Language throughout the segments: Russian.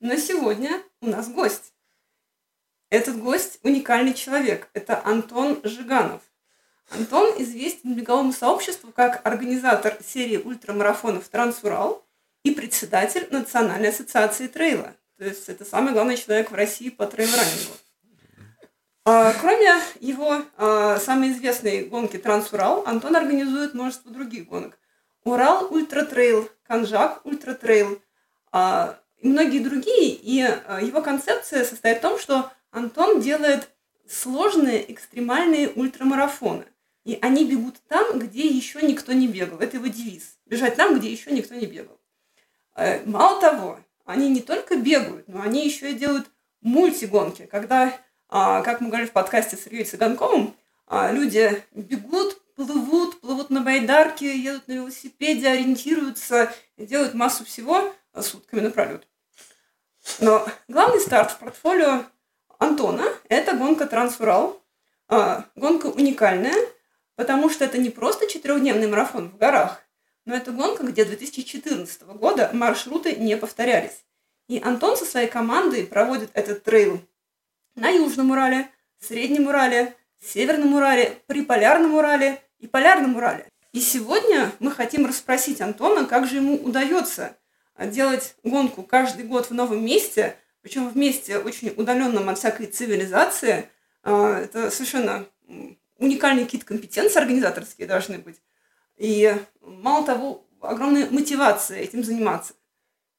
Но сегодня у нас гость. Этот гость уникальный человек. Это Антон Жиганов. Антон известен беговому сообществу как организатор серии ультрамарафонов «Трансурал» и председатель Национальной ассоциации трейла. То есть это самый главный человек в России по трейл-раннингу. А, кроме его а, самой известной гонки «Трансурал», Антон организует множество других гонок. Ural Ultra Trail, Конжак Ultra Trail, а, и многие другие. И а, его концепция состоит в том, что Антон делает сложные экстремальные ультрамарафоны. И они бегут там, где еще никто не бегал. Это его девиз. Бежать там, где еще никто не бегал. Э, мало того, они не только бегают, но они еще и делают мультигонки. Когда, а, как мы говорили в подкасте с Ильей Цыганковым, а, люди бегут, плывут, плывут на байдарке, едут на велосипеде, ориентируются, делают массу всего сутками напролет. Но главный старт в портфолио Антона – это гонка Трансурал. А, гонка уникальная, потому что это не просто четырехдневный марафон в горах, но это гонка, где 2014 года маршруты не повторялись. И Антон со своей командой проводит этот трейл на Южном Урале, Среднем Урале, Северном Урале, Приполярном Урале и Полярном Урале. И сегодня мы хотим расспросить Антона, как же ему удается делать гонку каждый год в новом месте, причем в месте очень удаленном от всякой цивилизации. А, это совершенно уникальные какие-то компетенции организаторские должны быть. И мало того, огромная мотивация этим заниматься.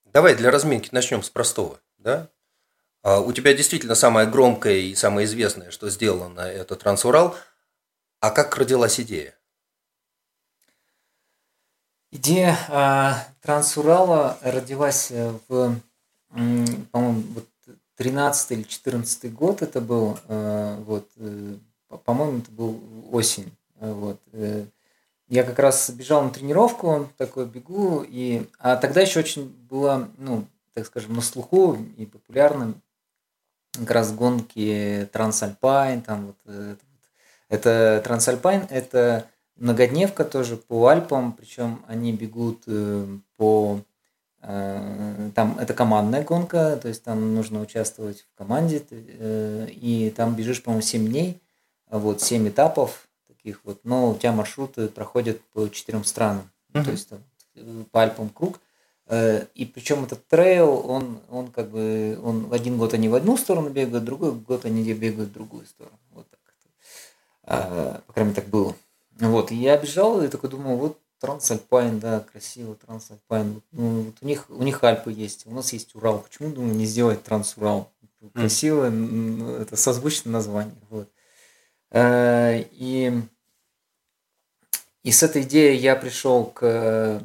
Давай для разминки начнем с простого. Да? А у тебя действительно самое громкое и самое известное, что сделано, это Трансурал. А как родилась идея? Идея э, Трансурала родилась э, в, по-моему, вот 13 или 14 год это был, э, вот, э, по-моему, это был осень, вот. Э, я как раз бежал на тренировку, такой бегу, и, а тогда еще очень было, ну, так скажем, на слуху и популярным как раз гонки Трансальпайн, там вот, это, это Трансальпайн, это многодневка тоже по Альпам, причем они бегут э, по э, там это командная гонка, то есть там нужно участвовать в команде, э, и там бежишь, по-моему, 7 дней, вот 7 этапов таких вот, но у тебя маршруты проходят по четырем странам, uh-huh. то есть там, по Альпам круг. И причем этот трейл, он, он как бы, он в один год они в одну сторону бегают, другой год они бегают в другую сторону. Вот так. А, по крайней мере, так было. Вот, и я бежал и такой думал, вот Трансальпайн, да, красиво, Трансальпайн. Ну, вот у них, у них Альпы есть, у нас есть Урал. Почему, думаю, не сделать Трансурал? Красивое, mm. это созвучное название. Вот. Э, и, и с этой идеей я пришел к,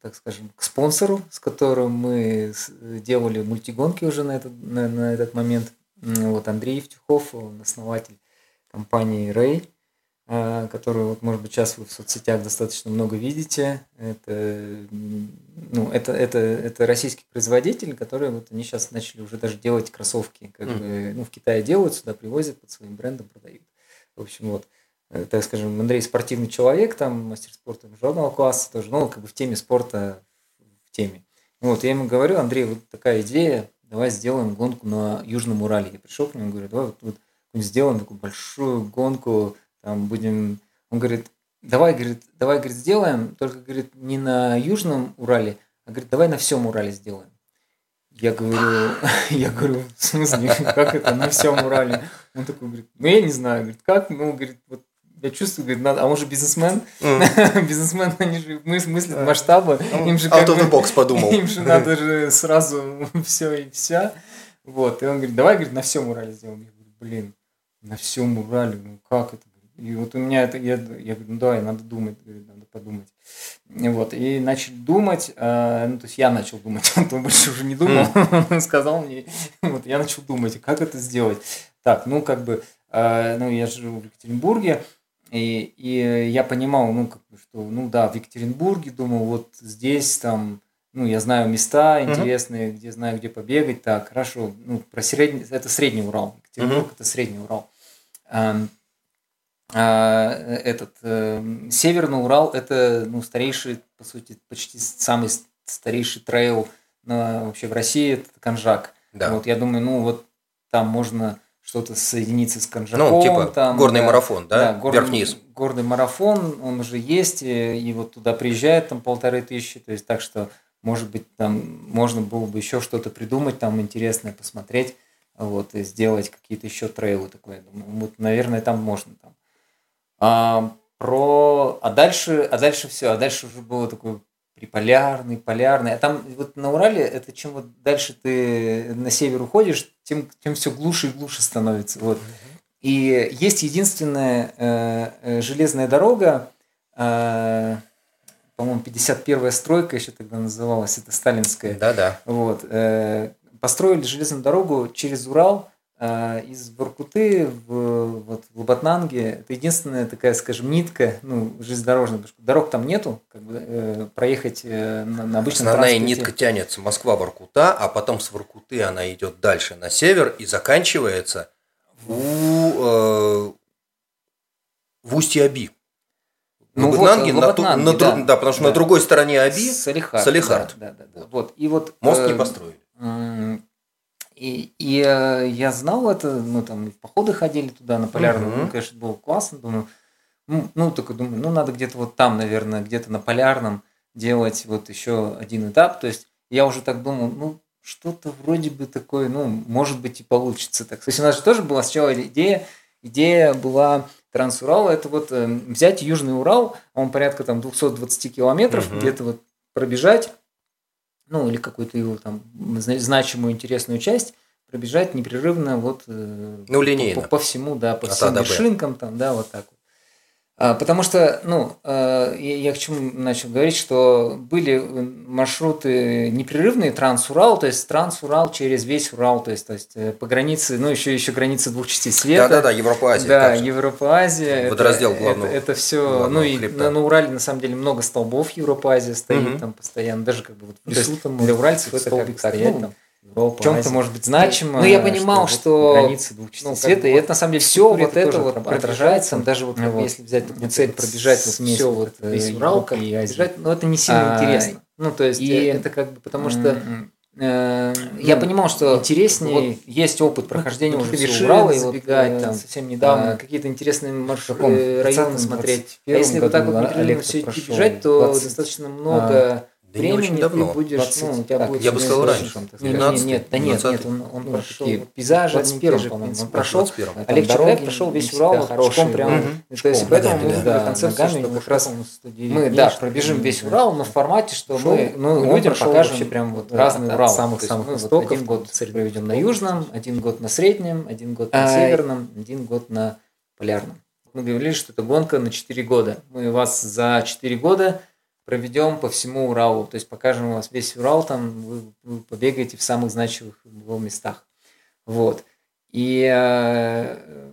так скажем, к спонсору, с которым мы делали мультигонки уже на этот, на, на этот момент. Вот Андрей Евтюхов, он основатель компании Ray. А, которую, вот, может быть, сейчас вы в соцсетях достаточно много видите. Это, ну, это, это, это российский производитель, который вот они сейчас начали уже даже делать кроссовки. Как mm. бы, ну, в Китае делают, сюда привозят, под своим брендом продают. В общем, вот, так скажем, Андрей спортивный человек, там, мастер спорта международного класса тоже, ну, как бы в теме спорта, в теме. Вот, я ему говорю, Андрей, вот такая идея, давай сделаем гонку на Южном Урале. Я пришел к нему и говорю, давай вот, вот сделаем такую большую гонку там будем, он говорит, давай, говорит, давай, говорит, сделаем, только, говорит, не на Южном Урале, а, говорит, давай на всем Урале сделаем. Я говорю, я говорю, в смысле, как это на всем Урале? Он такой говорит, ну я не знаю, говорит, как, ну, говорит, вот я чувствую, говорит, надо, а он же бизнесмен, mm. бизнесмен, они же мыслят масштабы, им же как бы, box подумал. им же надо же сразу все и вся, вот, и он говорит, давай, говорит, на всем Урале сделаем. Я говорю, блин, на всем Урале, ну как это? И вот у меня это, я, я говорю, ну давай, надо думать, надо подумать. Вот, и начали думать, э, ну, то есть я начал думать, он больше уже не думал, он сказал мне, вот, я начал думать, как это сделать. Так, ну, как бы, э, ну, я живу в Екатеринбурге, и, и я понимал, ну, как бы, что, ну, да, в Екатеринбурге, думал, вот здесь, там, ну, я знаю места интересные, где знаю, где побегать, так, хорошо, ну, про средний, это Средний Урал, Екатеринбург, это Средний Урал. Эм, а, этот э, Северный Урал это ну, старейший, по сути, почти самый старейший трейл на, вообще в России, это Конжак. Да. Вот я думаю, ну вот там можно что-то соединиться с Конжаком. Ну, типа там, горный да, марафон, да? да горный, Вверх-вниз. Горный марафон, он уже есть, и, и вот туда приезжает там полторы тысячи, то есть так что, может быть, там можно было бы еще что-то придумать, там интересное посмотреть, вот, и сделать какие-то еще трейлы такое. Вот, наверное, там можно там а, про... А дальше, а дальше все, а дальше уже было такое приполярный, полярный. А там вот на Урале, это чем вот дальше ты на север уходишь, тем, тем все глуше и глуше становится. Вот. И есть единственная э, э железная дорога, э, по-моему, 51-я стройка еще тогда называлась, это сталинская. Да-да. Вот. Э, построили железную дорогу через Урал, из Воркуты в, вот, в Лоботнанге это единственная такая, скажем, нитка, ну, железнодорожная, потому что дорог там нету, как бы э, проехать э, на, на обычном Основная транспорте. нитка тянется Москва-Воркута, а потом с Воркуты она идет дальше на север и заканчивается в, э, в устье Аби. Ну, Лабытнанге, вот, на, на, да, да, потому что да. на другой стороне Аби Салихард. Салихард. Да, да, да, Вот. И вот, Мост э, не построили. И, и э, я знал это, мы там в походы ходили туда, на полярную, mm-hmm. ну, конечно, было классно, думаю, ну, ну, такой думаю, ну, надо где-то вот там, наверное, где-то на полярном делать вот еще один этап, то есть я уже так думал, ну, что-то вроде бы такое, ну, может быть и получится. Так. То есть у нас же тоже была сначала идея, идея была Трансурал, это вот э, взять Южный Урал, он порядка там 220 километров, угу. где-то вот пробежать, ну или какую-то его там значимую интересную часть пробежать непрерывно вот э, ну, линейно. По, по всему, да, по всем вершинкам там, да, вот так вот. А, потому что, ну, э, я к чему начал говорить, что были маршруты непрерывные Транс-Урал, то есть Транс-Урал через весь Урал, то есть, то есть э, по границе, ну, еще, еще границы двух частей света. Да-да-да, Европа-Азия. Да, Европа-Азия. Водораздел главного. Это, это все, ну, и на, на Урале, на самом деле, много столбов Европа-Азия стоит угу. там постоянно, даже как бы вот в лесу там. Для уральцев это как бы стоять ну, там в чем-то может быть значимо. Ну, я понимал, что, что границы двух частей ну, света, и это на самом деле все вот это вот отражается, даже вот ну, если взять вот, цель пробежать вот все вот весь Урал, и бежать, но ну, это не сильно а, интересно. Ну, то есть, и это как бы потому что э, я ну, понимал, что интереснее вот, есть опыт прохождения уже всего Урала и забегать вот, там совсем недавно а, какие-то интересные маршруты, районы смотреть. А если вот так вот непрерывно все идти бежать, то достаточно много да времени очень давно. ты будешь, 20, ну, у тебя так, будет я бы сказал раньше. Нет, нет, нет, да нет, нет, он, он прошел пейзажи, 21 по-моему, он прошел. 21 Олег Чапаев прошел весь Урал хороший, прям. То есть поэтому мы выбрали концепцию, что как раз мы, да, пробежим весь Урал, но в формате, что мы ну, людям покажем вообще прям вот разный Урал. Самых-самых истоков. Один год проведем на Южном, один год на Среднем, один год на Северном, один год на Полярном. Мы говорили, что это гонка на 4 года. Мы вас за 4 года проведем по всему Уралу, то есть покажем вас весь Урал, там вы, вы побегаете в самых значимых его местах. Вот. И, э,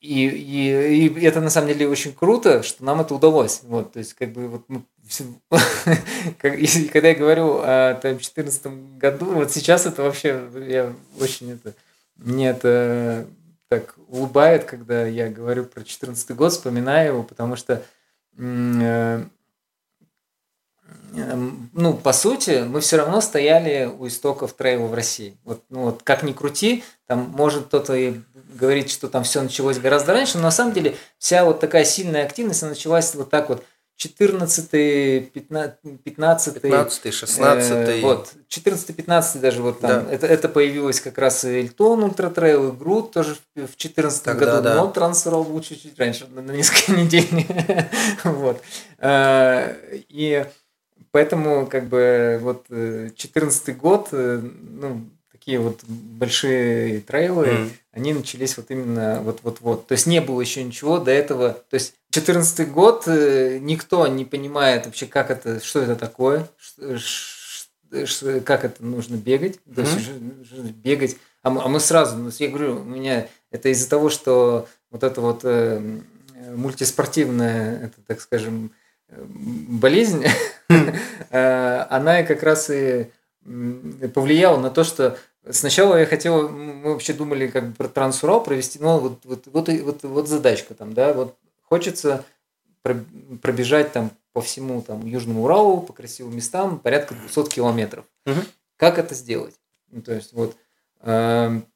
и, и, и это на самом деле очень круто, что нам это удалось. Вот, то есть, как бы вот мы когда я говорю о 2014 году, вот сейчас это вообще, я очень это, мне это так улыбает, когда я говорю про 2014 год, вспоминаю его, потому что э, ну, по сути, мы все равно стояли у истоков трейла в России. Вот, ну, вот как ни крути, там может кто-то и говорить, что там все началось гораздо раньше, но на самом деле вся вот такая сильная активность началась вот так вот 14 15 15 15 16 э, вот 14 15 даже вот там да. это, это появилось как раз Elton Ultra Trail и GRUT тоже в 14 году да. но TransUral был чуть-чуть раньше на несколько недель вот э, и Поэтому, как бы, вот 14 э, год, э, ну, такие вот большие трейлы, mm. они начались вот именно вот-вот-вот. То есть не было еще ничего до этого. То есть 14 год, э, никто не понимает вообще, как это, что это такое, как это нужно бегать, то есть бегать. А мы, а мы сразу, ну, я говорю, у меня это из-за того, что вот это вот э, мультиспортивная, это, так скажем, болезнь, она как раз и повлияла на то, что сначала я хотел, мы вообще думали как бы про Трансурал провести, ну вот, вот, вот, вот, вот задачка там, да, вот хочется пробежать там по всему там Южному Уралу, по красивым местам, порядка 200 километров. Угу. Как это сделать? Ну, то есть вот э, эм,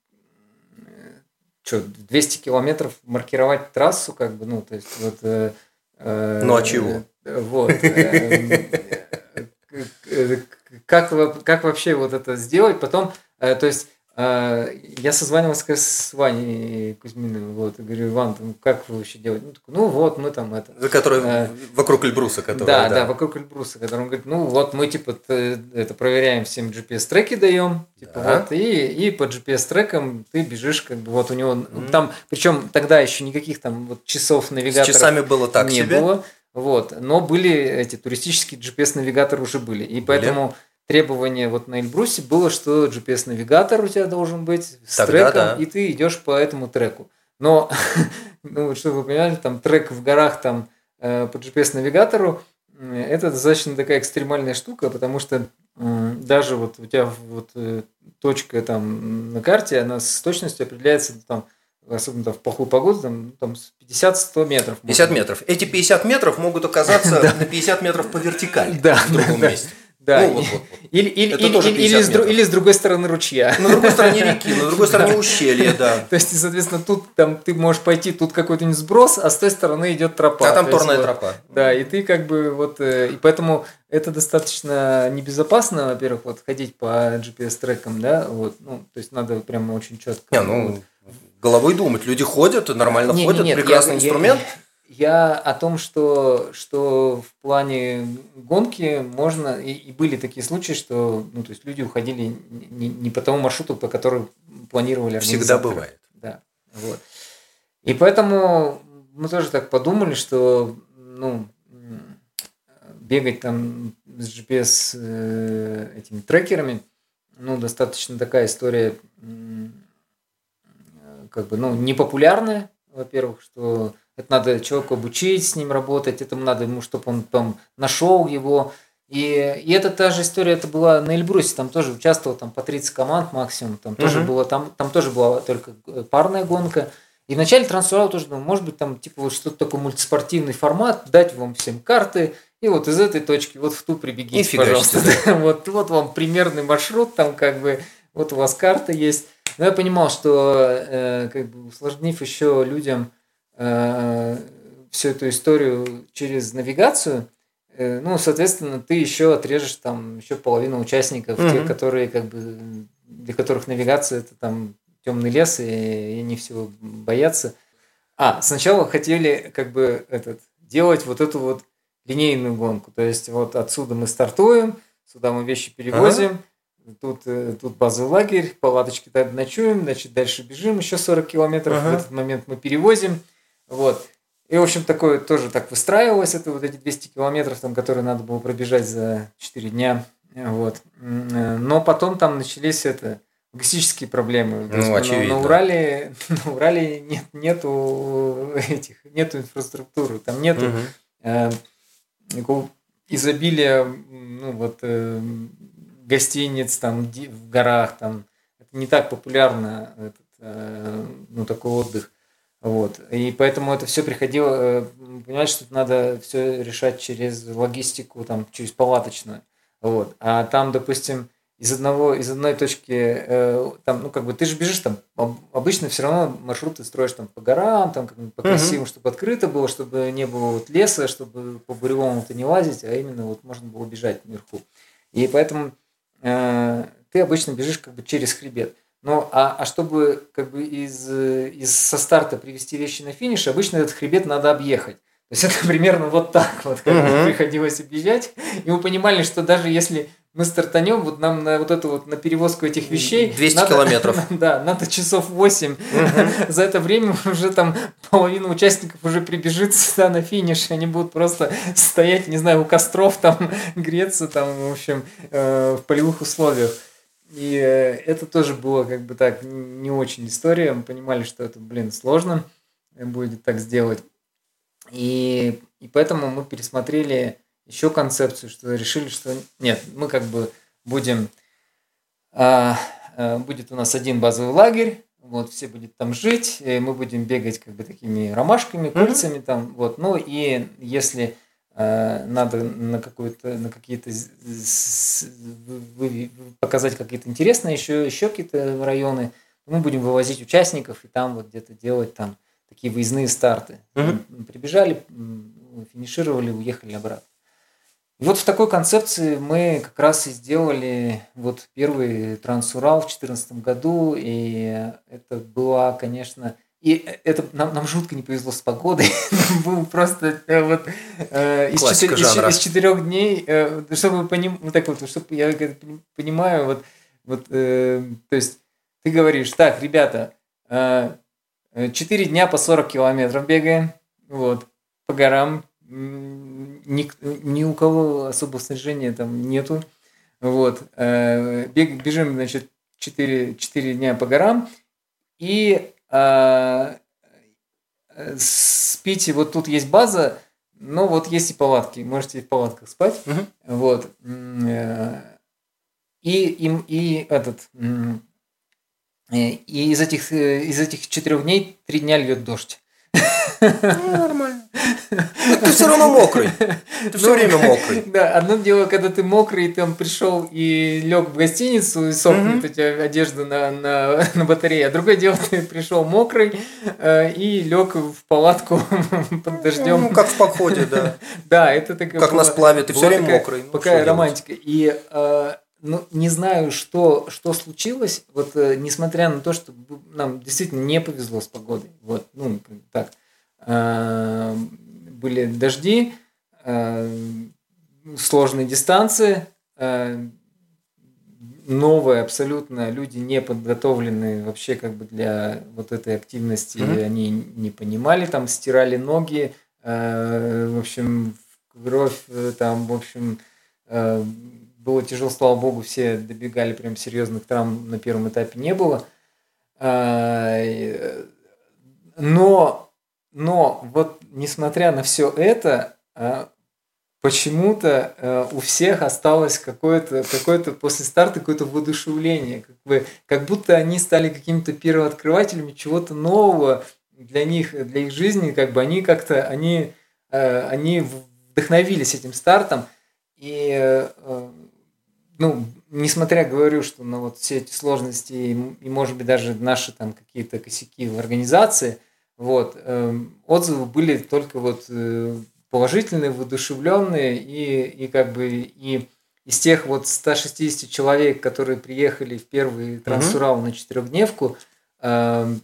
что, 200 километров маркировать трассу, как бы, ну, то есть вот... Э, э, ну, а чего? Э, вот. Эм, как, как вообще вот это сделать? Потом, э, то есть а, я созванивался с Ваней Кузьминым, вот, и говорю, Иван, там, как вы вообще делаете? Ну, такой, ну вот, мы там это... За который, а, вокруг Эльбруса, который, да, да. Да, вокруг Эльбруса, который он говорит, ну вот, мы типа это проверяем, всем GPS-треки даем, типа да. вот, и, и по GPS-трекам ты бежишь, как бы вот у него, mm-hmm. там, причем тогда еще никаких там вот часов навигаторов С часами было так не себе. было, вот, но были эти туристические GPS-навигаторы уже были, и поэтому... Были? требование вот на Эльбрусе было, что GPS-навигатор у тебя должен быть с Тогда треком, да. и ты идешь по этому треку. Но, ну, чтобы вы понимали, там трек в горах там э, по GPS-навигатору, это достаточно такая экстремальная штука, потому что даже вот у тебя вот э, точка там на карте, она с точностью определяется там особенно там, в плохую погоду, там, там 50-100 метров. 50 метров. Эти 50 метров могут оказаться на 50 метров по вертикали в другом месте. Да. Ну, вот, вот, вот. Или, или, или, или, с, или с другой стороны ручья. На другой стороне реки, на другой стороне ущелья, да. То есть, соответственно, тут там ты можешь пойти, тут какой-то сброс, а с той стороны идет тропа. А там торная тропа. Да, и ты как бы вот, э, и поэтому это достаточно небезопасно, во-первых, вот ходить по GPS-трекам, да, вот, ну, то есть надо прямо очень четко. Не, ну, головой думать, люди ходят, нормально не, ходят, нет, прекрасный я, инструмент. Я, я о том, что, что в плане гонки можно, и, и были такие случаи, что ну, то есть люди уходили не, не по тому маршруту, по которому планировали Всегда бывает. Да, вот. И поэтому мы тоже так подумали, что ну, бегать там с GPS э, этими трекерами, ну, достаточно такая история, как бы, ну, непопулярная, во-первых, что это надо человеку обучить, с ним работать, этому надо ему, чтобы он там нашел его. И, и это та же история, это была на Эльбрусе, там тоже участвовало там по 30 команд максимум, там тоже было, там, там тоже была только э, парная гонка. И вначале Трансурал тоже думал, может быть, там типа вот что-то такой мультиспортивный формат, дать вам всем карты, и вот из этой точки вот в ту прибегите, пожалуйста. вот, вот вам примерный маршрут, там как бы, вот у вас карта есть. Но я понимал, что э, как бы усложнив еще людям Э, всю эту историю через навигацию, э, ну, соответственно, ты еще отрежешь там еще половину участников, mm-hmm. тех, которые как бы для которых навигация это там темный лес и, и они всего боятся. А, сначала хотели как бы этот делать вот эту вот линейную гонку. То есть вот отсюда мы стартуем, сюда мы вещи перевозим, ага. Тут, э, тут базовый лагерь, палаточки ночуем, значит, дальше бежим еще 40 километров, ага. в этот момент мы перевозим, вот. И, в общем, такое тоже так выстраивалось, это вот эти 200 километров, там, которые надо было пробежать за 4 дня. Вот. Но потом там начались это логистические проблемы. Ну, на, очевидно. На Урале, на Урале нет, нету этих, нету инфраструктуры, там нету угу. э, изобилия, ну вот э, гостиниц там в горах, там это не так популярно этот, э, ну такой отдых. Вот. И поэтому это все приходило, э, понимаешь, что надо все решать через логистику, там, через палаточную. Вот. А там, допустим, из одного, из одной точки, э, там, ну, как бы, ты же бежишь там, обычно все равно маршруты строишь там по горам, там, как по красивым, uh-huh. чтобы открыто было, чтобы не было вот леса, чтобы по буревому-то не лазить, а именно вот можно было бежать наверху. И поэтому ты обычно бежишь как бы через хребет. Ну, а, а чтобы как бы из, из со старта привести вещи на финиш, обычно этот хребет надо объехать. То есть это примерно вот так вот, как uh-huh. приходилось объезжать. И мы понимали, что даже если мы стартанем, вот нам на вот эту вот на перевозку этих вещей 200 надо, километров. Да, надо часов 8. За это время уже там половина участников уже прибежит сюда на финиш, они будут просто стоять, не знаю, у костров там греться там, в общем, э, в полевых условиях. И э, это тоже было как бы так не очень история. Мы понимали, что это, блин, сложно будет так сделать. И, и поэтому мы пересмотрели еще концепцию, что решили, что нет, мы как бы будем, а, а, будет у нас один базовый лагерь, вот, все будут там жить, мы будем бегать как бы такими ромашками, кольцами mm-hmm. там, вот, ну и если а, надо на какую-то, на какие-то показать какие-то интересные еще, еще какие-то районы, мы будем вывозить участников и там вот где-то делать там такие выездные старты. Mm-hmm. Прибежали, финишировали, уехали обратно. И вот в такой концепции мы как раз и сделали вот первый Трансурал в 2014 году, и это была, конечно, и это нам, нам жутко не повезло с погодой. Был просто э, вот э, из, четыр, из, из четырех дней, э, чтобы вы понимали, вот так вот, чтобы я понимаю, вот, вот э, то есть ты говоришь, так, ребята, э, 4 дня по 40 километров бегаем, вот, по горам, ни, ни у кого особого снаряжения там нету. Вот. Э, бег, бежим, значит, 4, 4 дня по горам. И а, спите, вот тут есть база, но вот есть и палатки. Можете в палатках спать. Угу. Вот. Э, и, и, и этот... И из этих, э, из этих четырех дней три дня льет дождь. Ну, нормально. Ты все равно мокрый. Ты все время мокрый. Да, одно дело, когда ты мокрый, там пришел и лег в гостиницу, и сохнет у тебя одежда на, на, на батарее. А другое дело, ты пришел мокрый э, и лег в палатку под дождем. Ну, как в походе, да. Да, это такая Как нас плавит, ты все время мокрый. Ну, такая романтика. И э, ну, не знаю, что, что случилось, вот э, несмотря на то, что нам действительно не повезло с погодой, вот, ну, так, Э, были дожди, э, сложные дистанции, э, новые абсолютно, люди не подготовленные вообще как бы для вот этой активности, mm-hmm. они не понимали, там стирали ноги, в общем, кровь, там, в общем, было тяжело, слава богу, все добегали прям серьезных травм на первом этапе не было. Но но вот несмотря на все это, а, почему-то э, у всех осталось какое-то какое после старта какое-то воодушевление, как, бы, как будто они стали какими-то первооткрывателями чего-то нового для них, для их жизни, как бы они как-то, они, э, они вдохновились этим стартом, и, э, ну, несмотря, говорю, что на вот все эти сложности и, и может быть, даже наши там какие-то косяки в организации – вот. Эм, отзывы были только вот э, положительные, воодушевленные, и, и как бы и из тех вот 160 человек, которые приехали в первый Трансурал угу. на четырехдневку, эм,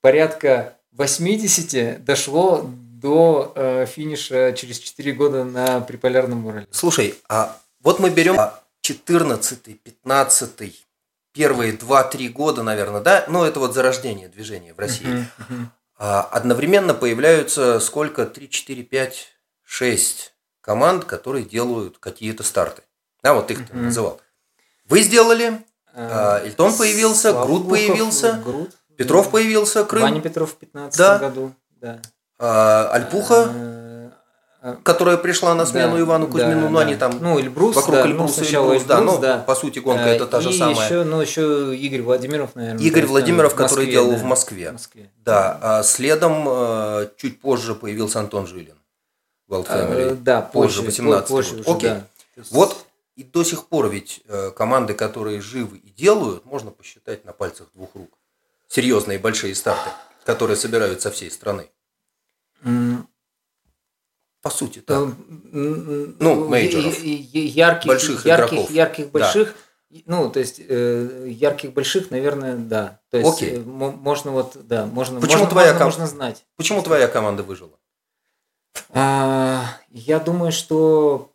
порядка 80 дошло до э, финиша через 4 года на приполярном Урале. Слушай, а вот мы берем 14 15 первые 2-3 года, наверное, да? Ну, это вот зарождение движения в России. Uh-huh, uh-huh. А одновременно появляются сколько? 3, 4, 5, 6 команд, которые делают какие-то старты. Да, вот их ты mm-hmm. называл. Вы сделали, а, Эльтон появился, Груд появился, Груд, Петров появился, Крым. Ваня Петров в 15 да. году. Да. А, Альпуха. А, а, которая пришла на смену да, Ивану Кузьмину, да, но да. они там ну, Эльбрус, вокруг да, Эльбруса, ну, Эльбрус, Эльбрус, да, но да. по сути гонка это та же самая. Еще, ну, еще Игорь Владимиров, наверное. Игорь Владимиров, Москве, который делал да. в Москве. В Москве. Да, а следом э, чуть позже появился Антон Жилин. Wild Family. А, да, позже, 18 позже год. Уже, Окей. Да. Вот и до сих пор ведь э, команды, которые живы и делают, можно посчитать на пальцах двух рук. Серьезные большие старты, которые собирают со всей страны. По сути, так. Э, ну, мейджоров. Ярких, больших ярких, игроков. ярких больших. Да. Ну, то есть э, ярких больших, наверное, да. То есть Окей. Э, можно вот, да, можно, Почему можно, твоя можно, ком... можно знать. Почему твоя команда выжила? А, я думаю, что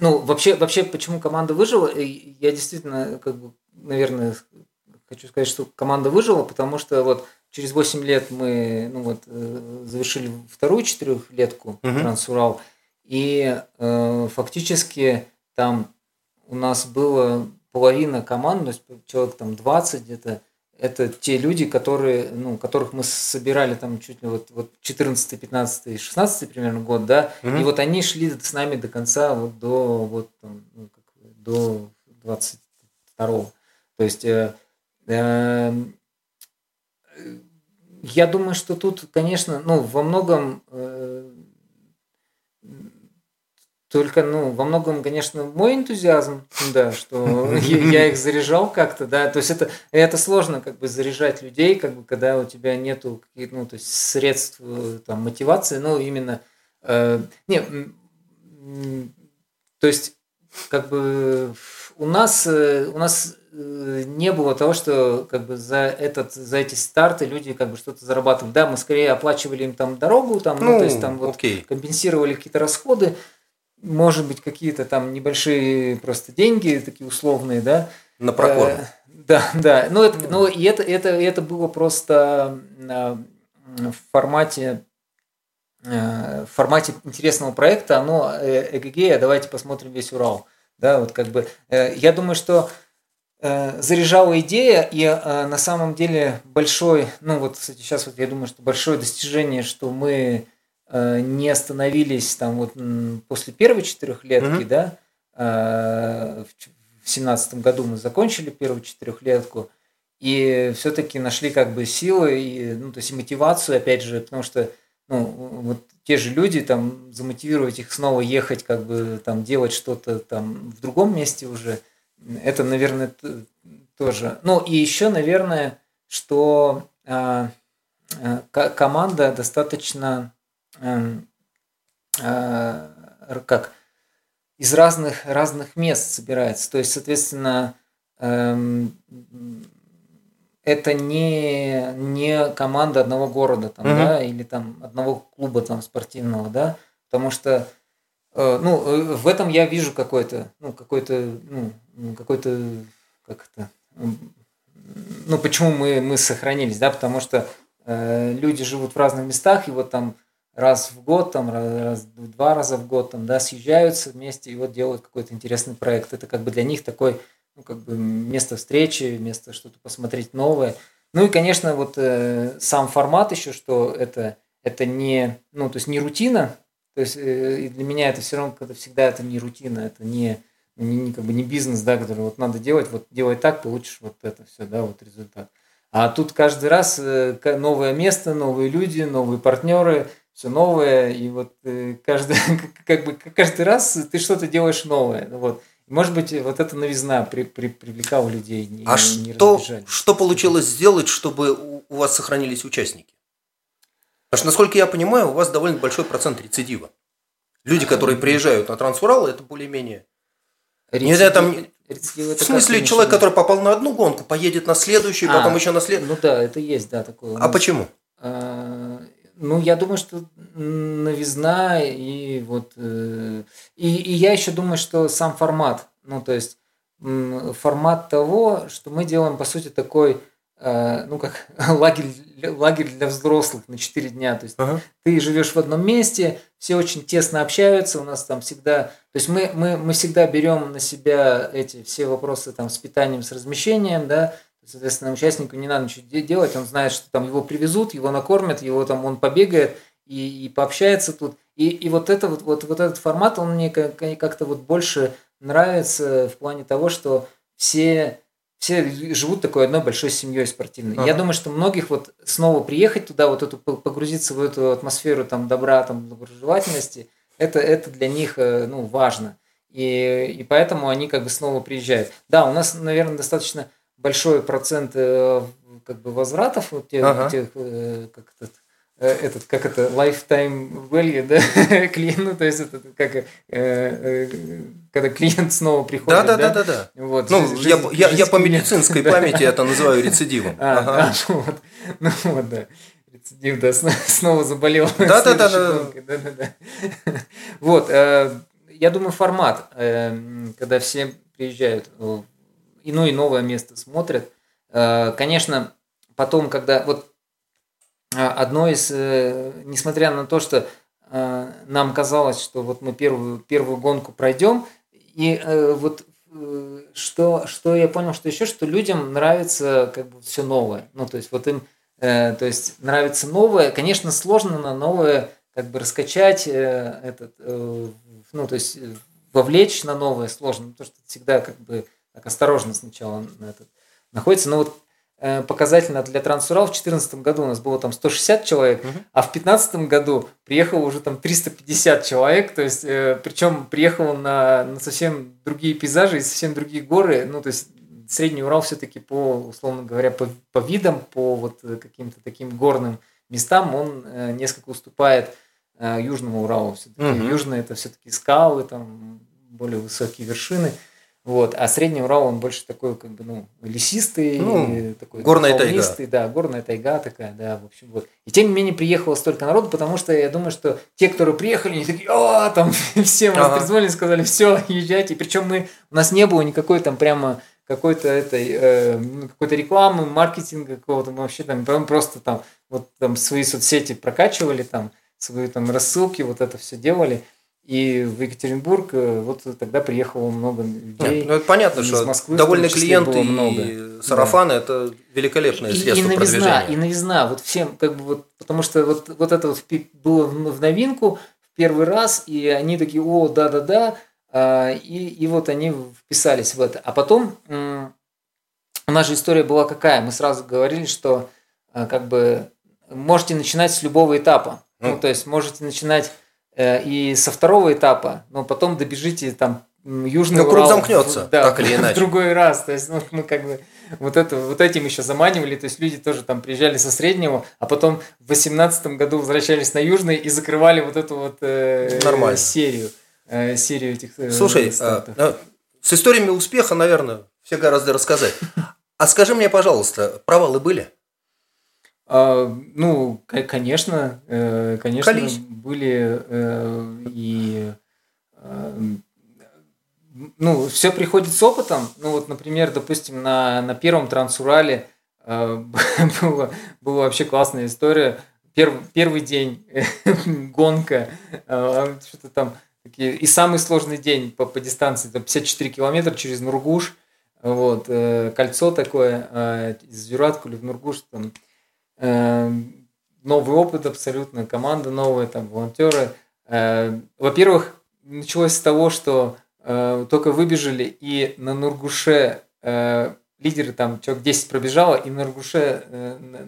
ну, вообще, вообще, почему команда выжила, я действительно, как бы, наверное, хочу сказать, что команда выжила, потому что вот через 8 лет мы ну, вот, э, завершили вторую четырехлетку uh-huh. Трансурал, и э, фактически там у нас было половина команд, то есть человек там 20 где-то, это те люди, которые, ну, которых мы собирали там чуть ли вот, вот 14, 15, 16 примерно год, да, угу. и вот они шли с нами до конца вот до вот там, ну, как, до 22 -го. То есть э, э, я думаю, что тут, конечно, ну, во многом э, только, ну, во многом, конечно, мой энтузиазм, да, что я их заряжал как-то, да, то есть это, это сложно как бы заряжать людей, как бы, когда у тебя нету ну, то есть средств, э, там, мотивации, ну, именно, э, не, то есть, как бы, у нас, э, у нас э, не было того, что как бы за этот за эти старты люди как бы что-то зарабатывали. Да, мы скорее оплачивали им там дорогу, там, ну, ну то есть там вот компенсировали какие-то расходы, может быть, какие-то там небольшие просто деньги, такие условные, да. На прокорм. Э, да, да. Но это, ну, и это, это, это было просто э, в формате э, в формате интересного проекта, оно эгегея, давайте посмотрим весь Урал. Да, вот как бы, э, я думаю, что э, заряжала идея, и э, на самом деле большой, ну вот, кстати, сейчас вот я думаю, что большое достижение, что мы Э, не остановились там вот после первой четырехлетки, mm-hmm. да, э, в семнадцатом году мы закончили первую четырехлетку, и все-таки нашли как бы силы, и, ну, то есть мотивацию, опять же, потому что ну, вот те же люди, там, замотивировать их снова ехать, как бы, там, делать что-то там в другом месте уже, это, наверное, тоже. Ну, и еще, наверное, что э, э, команда достаточно Эм, э, как из разных, разных мест собирается. То есть, соответственно, эм, это не, не команда одного города там, угу. да, или там одного клуба там спортивного, да, потому что э, ну, э, в этом я вижу какой-то, ну, какой-то, ну, какой-то, как это, ну, почему мы, мы сохранились, да, потому что э, люди живут в разных местах, и вот там раз в год, там, раз, два раза в год, там, да, съезжаются вместе и вот делают какой-то интересный проект. Это как бы для них такой, ну, как бы место встречи, место что-то посмотреть новое. Ну и, конечно, вот э, сам формат еще, что это, это не, ну, то есть не рутина, то есть э, для меня это все равно, когда всегда это не рутина, это не, не, не, как бы не бизнес, да, который вот надо делать, вот делай так, получишь вот это все, да, вот результат. А тут каждый раз э, новое место, новые люди, новые партнеры – все новое, и вот э, каждый, как бы каждый раз ты что-то делаешь новое. Ну вот. Может быть, вот эта новизна при, при, привлекала людей. Не, а не что, что получилось сделать, чтобы у, вас сохранились участники? Потому что, насколько я понимаю, у вас довольно большой процент рецидива. Люди, которые приезжают на Трансурал, это более-менее... Рецидив, не, там, рецидив, в смысле, человек, который попал на одну гонку, поедет на следующую, а, потом еще на следующую. Ну да, это есть, да, такое. А почему? А, ну, я думаю, что новизна и вот... Э, и, и я еще думаю, что сам формат, ну, то есть формат того, что мы делаем, по сути, такой, э, ну, как лагерь, лагерь для взрослых на 4 дня. То есть ага. ты живешь в одном месте, все очень тесно общаются, у нас там всегда... То есть мы, мы, мы всегда берем на себя эти все вопросы там с питанием, с размещением, да, Соответственно, участнику не надо ничего делать, он знает, что там его привезут, его накормят, его там он побегает и, и пообщается тут. И, и вот, это, вот, вот, вот этот формат, он мне как-то вот больше нравится в плане того, что все, все живут такой одной большой семьей спортивной. Ага. Я думаю, что многих вот снова приехать туда, вот эту погрузиться в эту атмосферу там добра, там доброжелательности, это, это для них э, ну, важно. И, и поэтому они как бы снова приезжают. Да, у нас, наверное, достаточно большой процент э, как бы возвратов вот тех, ага. тех э, как этот, э, этот, как это, lifetime value, да, клиент, ну, то есть это как, э, э, когда клиент снова приходит, да, да, да, да, да. Вот, ну, жизнь, я, жизнь, я, я по медицинской памяти это называю рецидивом. А, ага. а, вот, ну вот, да. Рецидив, да, снова заболел. Да, да, да, да. да, да, да. Вот, я думаю, формат, э, когда все приезжают, э, и ну и новое место смотрят. Э, конечно, потом, когда вот э, одно из, э, несмотря на то, что нам казалось, что вот мы первую, первую гонку пройдем, и вот что, что я понял, что еще, что людям нравится как бы все новое. Ну, то есть вот им, то есть нравится новое. Конечно, сложно на новое как бы раскачать этот, ну, то есть вовлечь на новое сложно, потому что всегда как бы так осторожно сначала на этот находится. Но вот Э, показательно для Трансурал. В 2014 году у нас было там 160 человек, угу. а в 2015 году приехало уже там 350 человек. То есть, э, причем приехал на, на совсем другие пейзажи и совсем другие горы. Ну, то есть, Средний Урал все-таки по, условно говоря, по, по видам, по вот каким-то таким горным местам он э, несколько уступает э, Южному Уралу. Все-таки. Угу. Южный это все-таки скалы, там более высокие вершины. Вот. А Средний Урал, он больше такой, как бы, ну, лесистый, ну, такой горная тайга. Да, горная тайга такая, да, в общем, вот. И тем не менее приехало столько народу, потому что я думаю, что те, которые приехали, они такие, о, там, все мы ага. сказали, все, езжайте. Причем мы, у нас не было никакой там прямо какой-то этой э, ну, какой-то рекламы, маркетинга какого-то, мы вообще там просто там вот там свои соцсети прокачивали, там свои там рассылки, вот это все делали. И в Екатеринбург э, вот тогда приехало много людей. Нет, ну это понятно, что Москвы, довольно клиенты много. и сарафаны да. это великолепное и, средство и новизна, продвижения. И новизна, вот всем, как бы вот, потому что вот, вот это вот было в новинку в первый раз, и они такие, о, да-да-да, а, и, и вот они вписались в это. А потом у нас же история была какая? Мы сразу говорили, что а, как бы можете начинать с любого этапа. Ну, ну то есть можете начинать Э, и со второго этапа, но потом добежите там Южный ну, Урал. круг замкнется, да, так или иначе. В другой раз. То есть, ну, мы как бы вот, это, вот этим еще заманивали. То есть, люди тоже там приезжали со среднего, а потом в 2018 году возвращались на Южный и закрывали вот эту вот э, Нормально. серию. Э, серию этих э, Слушай, э, с историями успеха, наверное, все гораздо рассказать. А скажи мне, пожалуйста, провалы были? А, ну, конечно, э, конечно, Колись. были э, и э, ну, все приходит с опытом. Ну, вот, например, допустим, на, на первом Трансурале была, была вообще классная история. Перв, первый день гонка, что-то там, и самый сложный день по, по дистанции, там 54 километра через Нургуш, вот, кольцо такое из Зюраткули в Нургуш, там, новый опыт абсолютно, команда новая, там, волонтеры. Э, во-первых, началось с того, что э, только выбежали, и на Нургуше э, лидеры там человек 10 пробежало, и на Нургуше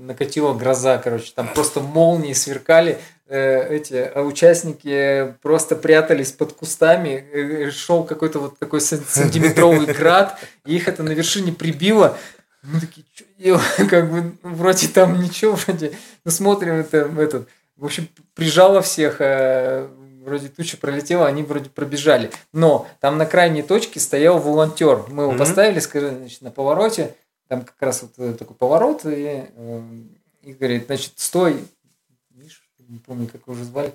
накатила гроза, короче, там просто молнии сверкали, эти участники просто прятались под кустами, шел какой-то вот такой сантиметровый град, и их это на вершине прибило. Мы такие, делаем? Как бы, ну, вроде там ничего, вроде, ну, смотрим, это, этот, в общем, прижало всех, э, вроде туча пролетела, они вроде пробежали. Но там на крайней точке стоял волонтер. Мы его mm-hmm. поставили, скажем, значит, на повороте, там как раз вот э, такой поворот, и, э, и говорит, значит, стой, Миша, не помню, как его уже звали,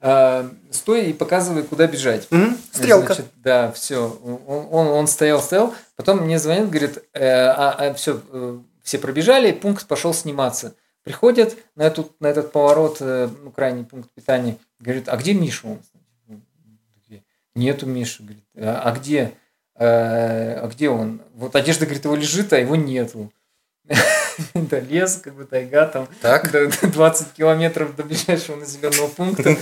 э, стой и показывай, куда бежать. Mm-hmm. Стрелка. Значит, да, все. Он, он, он стоял, стоял. Потом мне звонит, говорит, э, а, а все, э, все пробежали, пункт пошел сниматься. Приходят на, эту, на этот поворот, э, ну, крайний пункт питания, говорит, а где Миша? Он, Нету Миши. Говорит, а, а где? А, а где он? Вот одежда, говорит, его лежит, а его нету. Да, лес, как бы тайга, там так? 20 километров до ближайшего населенного пункта.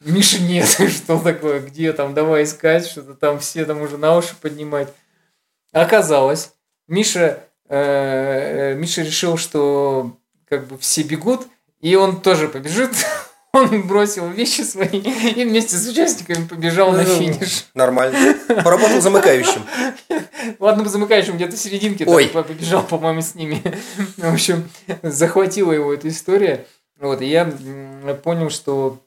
Миши нет, что такое, где там, давай искать, что-то там все там уже на уши поднимать. Оказалось, Миша, Миша решил, что как бы все бегут, и он тоже побежит. Он бросил вещи свои и вместе с участниками побежал на ну, финиш. Нормально. Поработал замыкающим. Ладно, замыкающим где-то в серединке Ой. побежал, по-моему, с ними. В общем, захватила его эта история. Вот, и я понял, что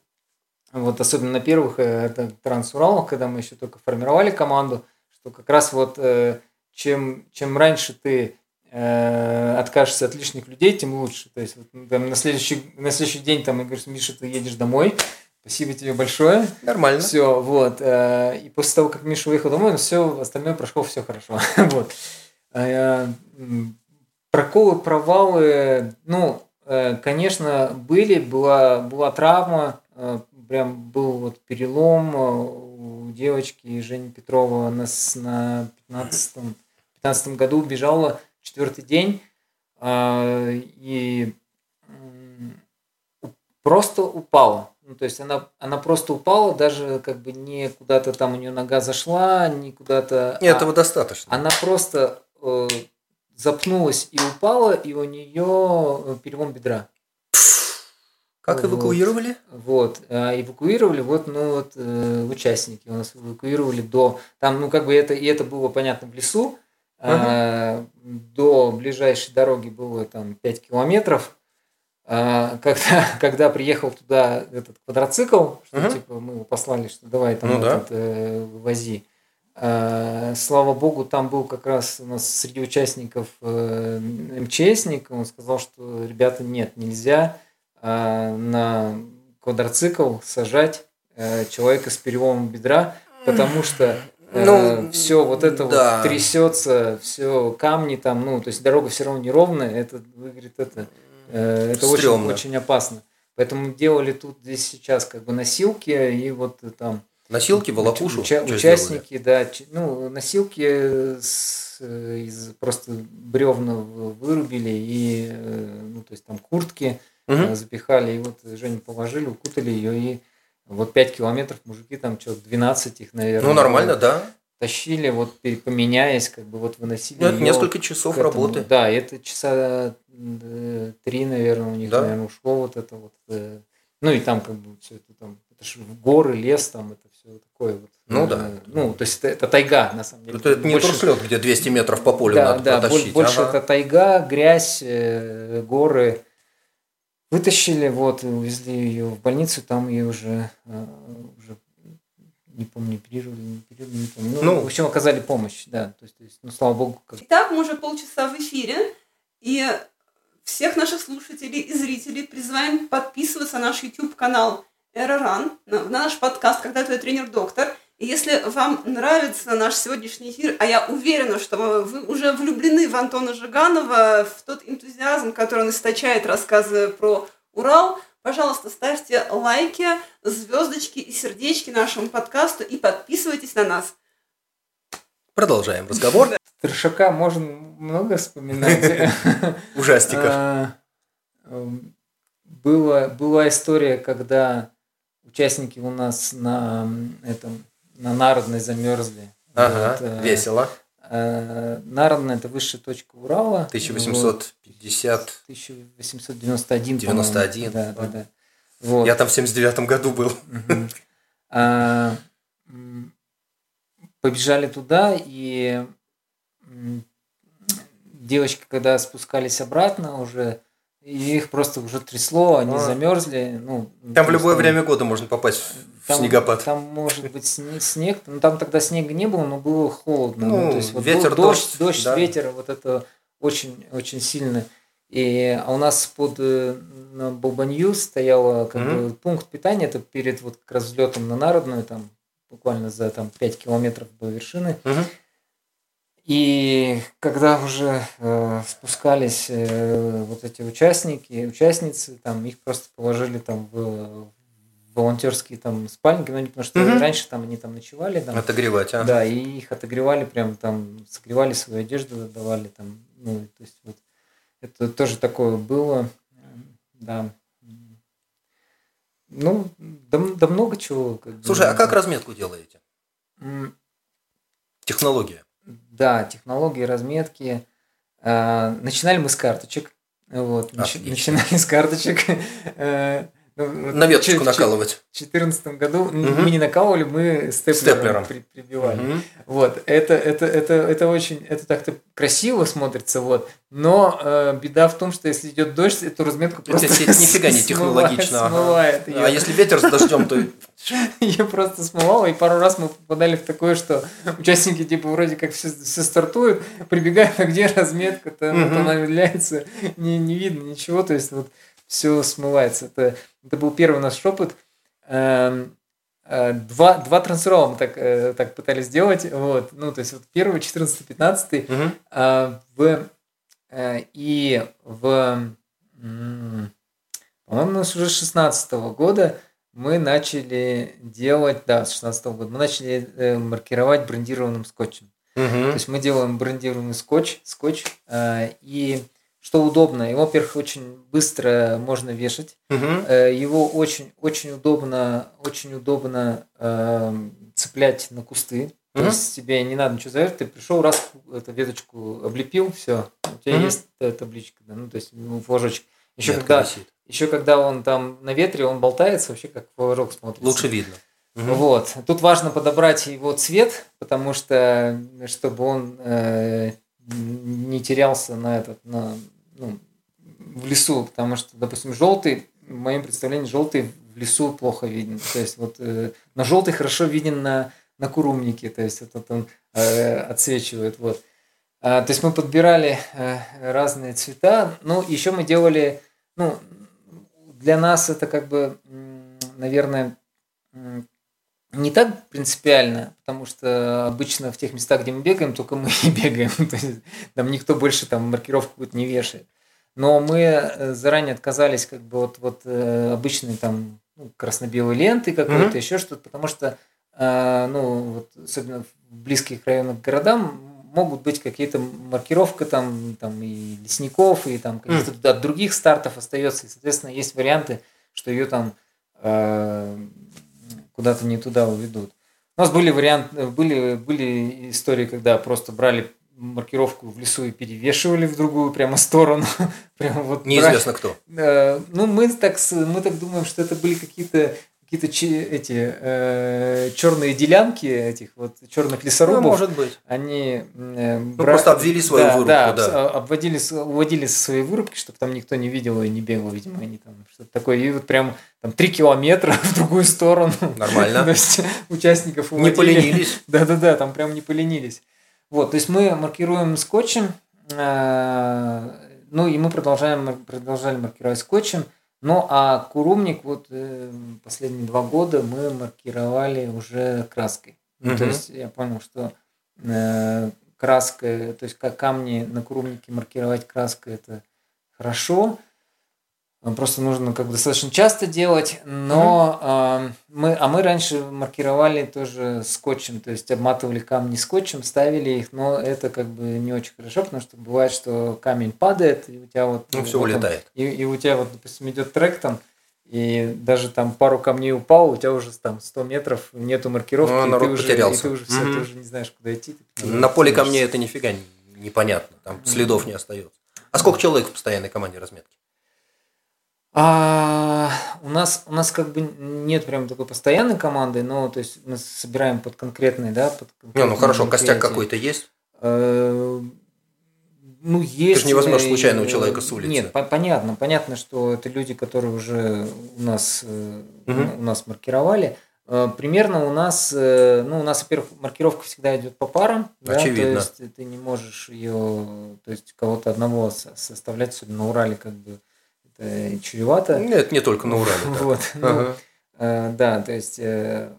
вот особенно на первых э, это Трансуралах, когда мы еще только формировали команду, что как раз вот э, чем, чем раньше ты э, откажешься от лишних людей, тем лучше. То есть вот, ну, там, на, следующий, на следующий день там, я говорю, Миша, ты едешь домой, Спасибо тебе большое. Нормально. Все, вот. э, И после того, как Миша уехал домой, все остальное прошло все хорошо. Вот. Э, м, Проколы, провалы, ну, э, конечно, были, была, была травма, э, прям был вот перелом э, у девочки Жени Петрова на, на 15 15 году бежала четвертый день а, и просто упала. Ну, то есть она, она просто упала, даже как бы не куда-то там у нее нога зашла, не куда-то... И а- этого достаточно. она просто э, запнулась и упала, и у нее перелом бедра. Как вот. эвакуировали? Вот, а эвакуировали, вот, ну вот э, участники у нас эвакуировали до, там, ну как бы это, и это было понятно в лесу, а, до ближайшей дороги было там 5 километров, А, когда, когда приехал туда этот квадроцикл, что Мгм. типа мы его послали, что давай там Ну да. этот, э, вози. А, слава богу, там был как раз у нас среди участников э, МЧСник, он сказал, что ребята нет, нельзя на квадроцикл сажать э, человека с переломом бедра, потому что Ну, все вот это да. вот трясется, все камни там, ну, то есть дорога все равно неровная, это выглядит это, э, это очень, очень опасно. Поэтому делали тут здесь сейчас как бы носилки и вот э, там Носилки, волокушу. уча- участники, да, ч- ну носилки с, э, из просто бревна вырубили и э, ну то есть там куртки сделали? э, запихали и вот Женю положили, укутали ее и вот 5 километров мужики там человек 12 их наверное Ну, нормально, да. тащили вот поменяясь как бы вот выносили Ну, это несколько часов этому. работы. Да, это часа э, три, наверное, у них, Да. наверное, ушло вот это вот. э, Ну и там как бы все это там, это ж горы, лес там, это все такое вот. Ну э, да. Ну, то есть это, это тайга, на самом деле. Это, это не Больше- туршлет, где 200 метров по полю да, надо да, протащить. больше Ага. это тайга, грязь, горы. Вытащили, вот, увезли ее в больницу, там ее уже, э, уже не помню, оперировали, не оперировали, не помню. Ну, Ну. в общем, оказали помощь, да. То есть, то есть, ну, слава богу, как Итак, мы уже полчаса в эфире, и всех наших слушателей и зрителей призываем подписываться на наш YouTube-канал Эроран, на, на наш подкаст «Когда твой тренер-доктор». И если вам нравится наш сегодняшний эфир, а я уверена, что вы уже влюблены в Антона Жиганова, в тот энтузиазм, который он источает, рассказывая про Урал, пожалуйста, ставьте лайки, звездочки и сердечки нашему подкасту и подписывайтесь на нас. Продолжаем разговор. Трешака можно много вспоминать. Ужастиков. А, эм, Была, была история, когда участники у нас на этом на Народной замерзли. Ага, Вот, э, весело. э, Народная это высшая точка Урала. Вот, 1850. 1891. 91, по-моему. Да, да, да. Вот. Я там в 79 году был. А, Побежали туда, и девочки, когда спускались обратно уже, и их просто уже трясло, они А. замерзли. Ну, Там в любое время года можно попасть в там, снегопад. Там может быть сне- снег, ну там тогда снега не было, но было холодно. Ну, то есть вот ветер, был дождь, дождь, да. ветер, вот это очень, очень сильно. И, а у нас под э, на Болбанью стоял как Мгм. бы пункт питания, это перед вот как раз взлетом на Народную, там буквально за там 5 километров до вершины. Мгм. И когда уже э, спускались э, вот эти участники, участницы, там их просто положили там в, волонтерские там спальники, ну, потому что Мгм. раньше там они там ночевали, там, Отогревать, а? да, и их отогревали прям там, согревали свою одежду, давали там, ну, то есть вот это тоже такое было, да. Ну, да, да много чего. как бы. Слушай, а как разметку делаете? М, Технология. Да, технологии разметки. А, Начинали мы с карточек. Вот, Отлично. начинали с карточек. Ну, вот На веточку накалывать. В 2014 году Мгм. мы не накалывали, мы степлером, Степлером. при- прибивали. Мгм. Вот, это, это, это, это очень, это так-то красиво смотрится, вот. Но э, беда в том, что если идет дождь, эту разметку Это просто те- нифига не смывает- технологично, ага. Смывает. А если ветер с дождем, то Ее просто смывало, и пару раз мы попадали в такое, что участники типа вроде как все, все стартуют, прибегают, а где разметка-то, вот Мгм. она является, не, не видно ничего, то есть вот все смывается. Это, это был первый наш опыт. эм, э, два, два трансфера мы так, э, так пытались сделать. Вот. Ну, то есть вот первый, 14-15 Мгм. а, в, э, и в, по-моему, у нас уже с 16 года мы начали делать, да, с 16 года, мы начали э, маркировать брендированным скотчем. То Мгм. есть мы делаем брендированный скотч, скотч, э, и что удобно, его, во-первых, очень быстро можно вешать. Э, его очень, очень удобно, очень удобно э, цеплять на кусты. То Мгм. есть тебе не надо ничего завязать, ты пришел раз эту веточку облепил, все, у тебя Мгм. есть та- табличка, да, ну то есть ну, флажочек. Еще Метка когда, висит. еще когда он там на ветре, он болтается, вообще как флажок смотрится. Лучше видно. Мгм. Вот. Тут важно подобрать его цвет, потому что чтобы он э, не терялся на этот, на, ну, в лесу, потому что, допустим, желтый, в моем представлении, желтый в лесу плохо виден. То есть вот э, на желтый хорошо виден на, на курумнике, то есть вот он э, отсвечивает. Вот. А, то есть мы подбирали э, разные цвета. Ну, еще мы делали, ну, для нас это как бы, наверное, не так принципиально, потому что обычно в тех местах, где мы бегаем, только мы и бегаем. То есть там никто больше там маркировку какую-то не вешает. Но мы э, заранее отказались как бы от вот э, обычной там ну, красно-белой ленты какой-то, Мгм. еще что-то, потому что э, ну, вот, особенно в близких районах к городам могут быть какие-то маркировка там, там и лесников, и там каких-то от других стартов остается. И, соответственно, есть варианты, что ее там э, куда-то не туда уведут. У нас были варианты, были, были истории, когда просто брали маркировку в лесу и перевешивали в другую прямо сторону. прямо вот брали. Неизвестно кто. Э, Ну, мы так, мы так думаем, что это были какие-то какие-то эти э, черные делянки этих вот черных Ну, лесорубов. может быть. Они э, Ну, просто обвели свою да, вырубку, да, да. абс- обводили, уводили со своей вырубки, чтобы там никто не видел и не бегал, видимо, они там что-то такое. И вот прям там три километра в другую сторону. Нормально. То есть участников Не уводили. поленились. Да-да-да, там прям не поленились. Вот, то есть мы маркируем скотчем, э, ну и мы продолжаем, продолжали маркировать скотчем. Ну а курумник вот э, последние два года мы маркировали уже краской. Ну, то есть я понял, что э, краска, то есть как камни на курумнике маркировать краской это хорошо. Просто нужно как бы достаточно часто делать, но а, мы, а мы раньше маркировали тоже скотчем, то есть обматывали камни скотчем, ставили их, но это как бы не очень хорошо, потому что бывает, что камень падает, и у тебя вот... Ну, все вот он- улетает. и, и у тебя вот, допустим, идет трек там, и даже там пару камней упал, у тебя уже там 100 метров нету маркировки, Ну, и, ты уже, и потерялся. ты уже все, Мгм. ты уже не знаешь, куда идти. На поле камней это нифига не- непонятно. Там следов не остается. А сколько человек в постоянной команде разметки? А, у нас у нас как бы нет прям такой постоянной команды, но то есть мы собираем под конкретный, да, под Не, конкретное ну хорошо, костяк какой-то есть. Э, Ну, есть. же не возьмешь э, случайного человека с улицы. Нет, по- понятно. Понятно, что это люди, которые уже у нас, э, Мгм. у нас маркировали. Э, Примерно у нас, э, ну, у нас, во-первых, маркировка всегда идет по парам. да, Очевидно. то есть ты не можешь ее, то есть кого-то одного со- составлять, особенно на Урале, как бы это чревато. Нет, не только на Урале. Вот, ну, Ага. Э, Да, то есть э,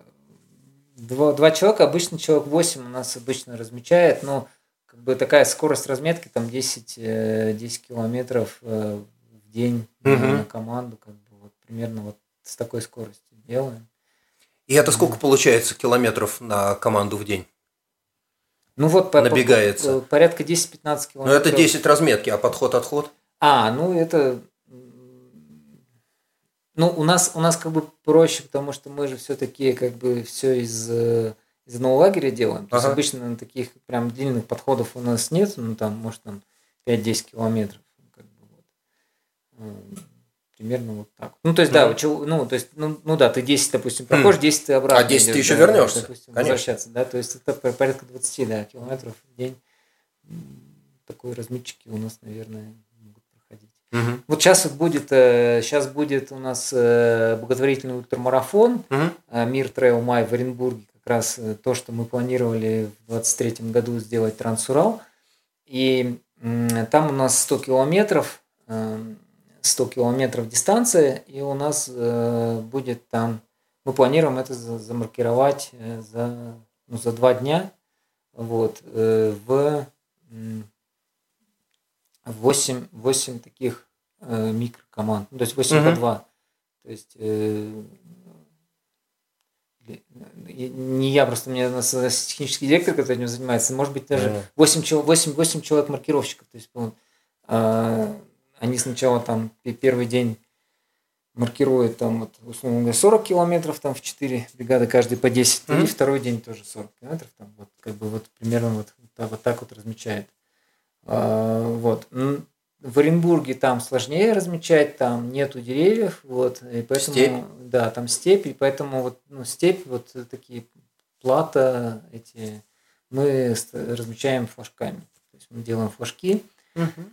два, два человека, обычно человек 8 у нас обычно размечает, но как бы такая скорость разметки там 10, э, 10 километров э, в день на- команду, как бы вот примерно вот с такой скоростью делаем. И это сколько получается километров на команду в день? Ну вот по- Набегается. по- порядка 10-15 Ну, километров. это 10 разметки, а подход-отход? А, ну это... Ну, у нас, у нас как бы проще, потому что мы же все-таки как бы все из, э, из одного лагеря делаем. То есть обычно таких прям длинных подходов у нас нет, ну там, может, там 5-10 километров. ну, Как бы, вот. М, Примерно вот так. Ну, то есть, да, чел- ну, то есть, ну, ну да, ты 10, допустим, проходишь, 10 ты обратно. А 10 ты идёшь, еще да, вернешься, Допустим, конечно. возвращаться, да, то есть это по- порядка 20 да, километров в день. Такой разметчики у нас, наверное, Мгм. Вот сейчас вот будет, сейчас будет у нас э, благотворительный ультрамарафон э, Мир Трейл Май в Оренбурге. Как раз э, то, что мы планировали в 2023 году сделать TransUral. И там у нас 100 километров, э, 100 километров дистанция, и у нас э, будет там мы планируем это замаркировать за, ну, за два дня вот, в 8, 8 таких микрокоманд, ну, то есть 8 угу. по 2. То есть не я, просто у меня у нас технический директор, который этим занимается, может быть, даже 8, 8, 8 человек маркировщиков. То есть он, а, они сначала там первый день маркируют там, вот, условно говоря, 40 километров там в 4 бригады, каждый по 10, mm-hmm. и второй день тоже 40 километров, там, вот, как бы вот примерно вот, вот, вот так вот размечает. А, вот в Оренбурге там сложнее размечать, там нету деревьев, вот, и поэтому, степь. да, там степь, и поэтому вот, ну, степь, вот такие плата эти, мы размечаем флажками, то есть мы делаем флажки. Угу.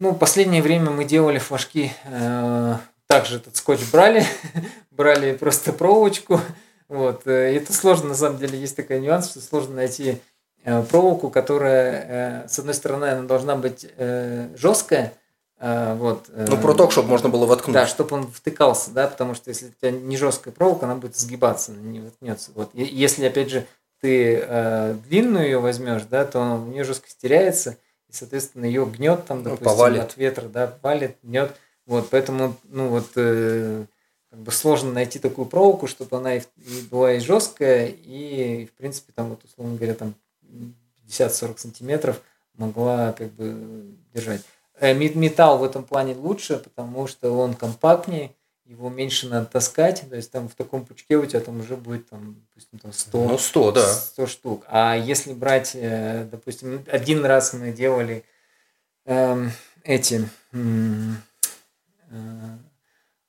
Ну, последнее время мы делали флажки, э, также этот скотч брали, брали просто проволочку, вот, э, это сложно, на самом деле, есть такой нюанс, что сложно найти проволоку, которая, э, с одной стороны, она должна быть э, жесткая, вот. Ну, проток, чтобы можно было воткнуть. Да, чтобы он втыкался, да, потому что если у тебя не жесткая проволока, она будет сгибаться, она не воткнется. Вот. Если, опять же, ты э, длинную ее возьмешь, да, то у нее жесткость теряется, и, соответственно, ее гнет там, ну, допустим, ну, повалит. от ветра, да, валит, гнет. Вот, поэтому, ну, вот, э, как бы сложно найти такую проволоку, чтобы она и, и была и жесткая, и, в принципе, там, вот, условно говоря, там 50-40 сантиметров могла как бы держать. Э, металл в этом плане лучше, потому что он компактнее, его меньше надо таскать, то есть там в таком пучке у тебя там уже будет там, допустим, там 100, ну, 100, да. 100 штук. А если брать, э, допустим, один раз мы делали э, эти э,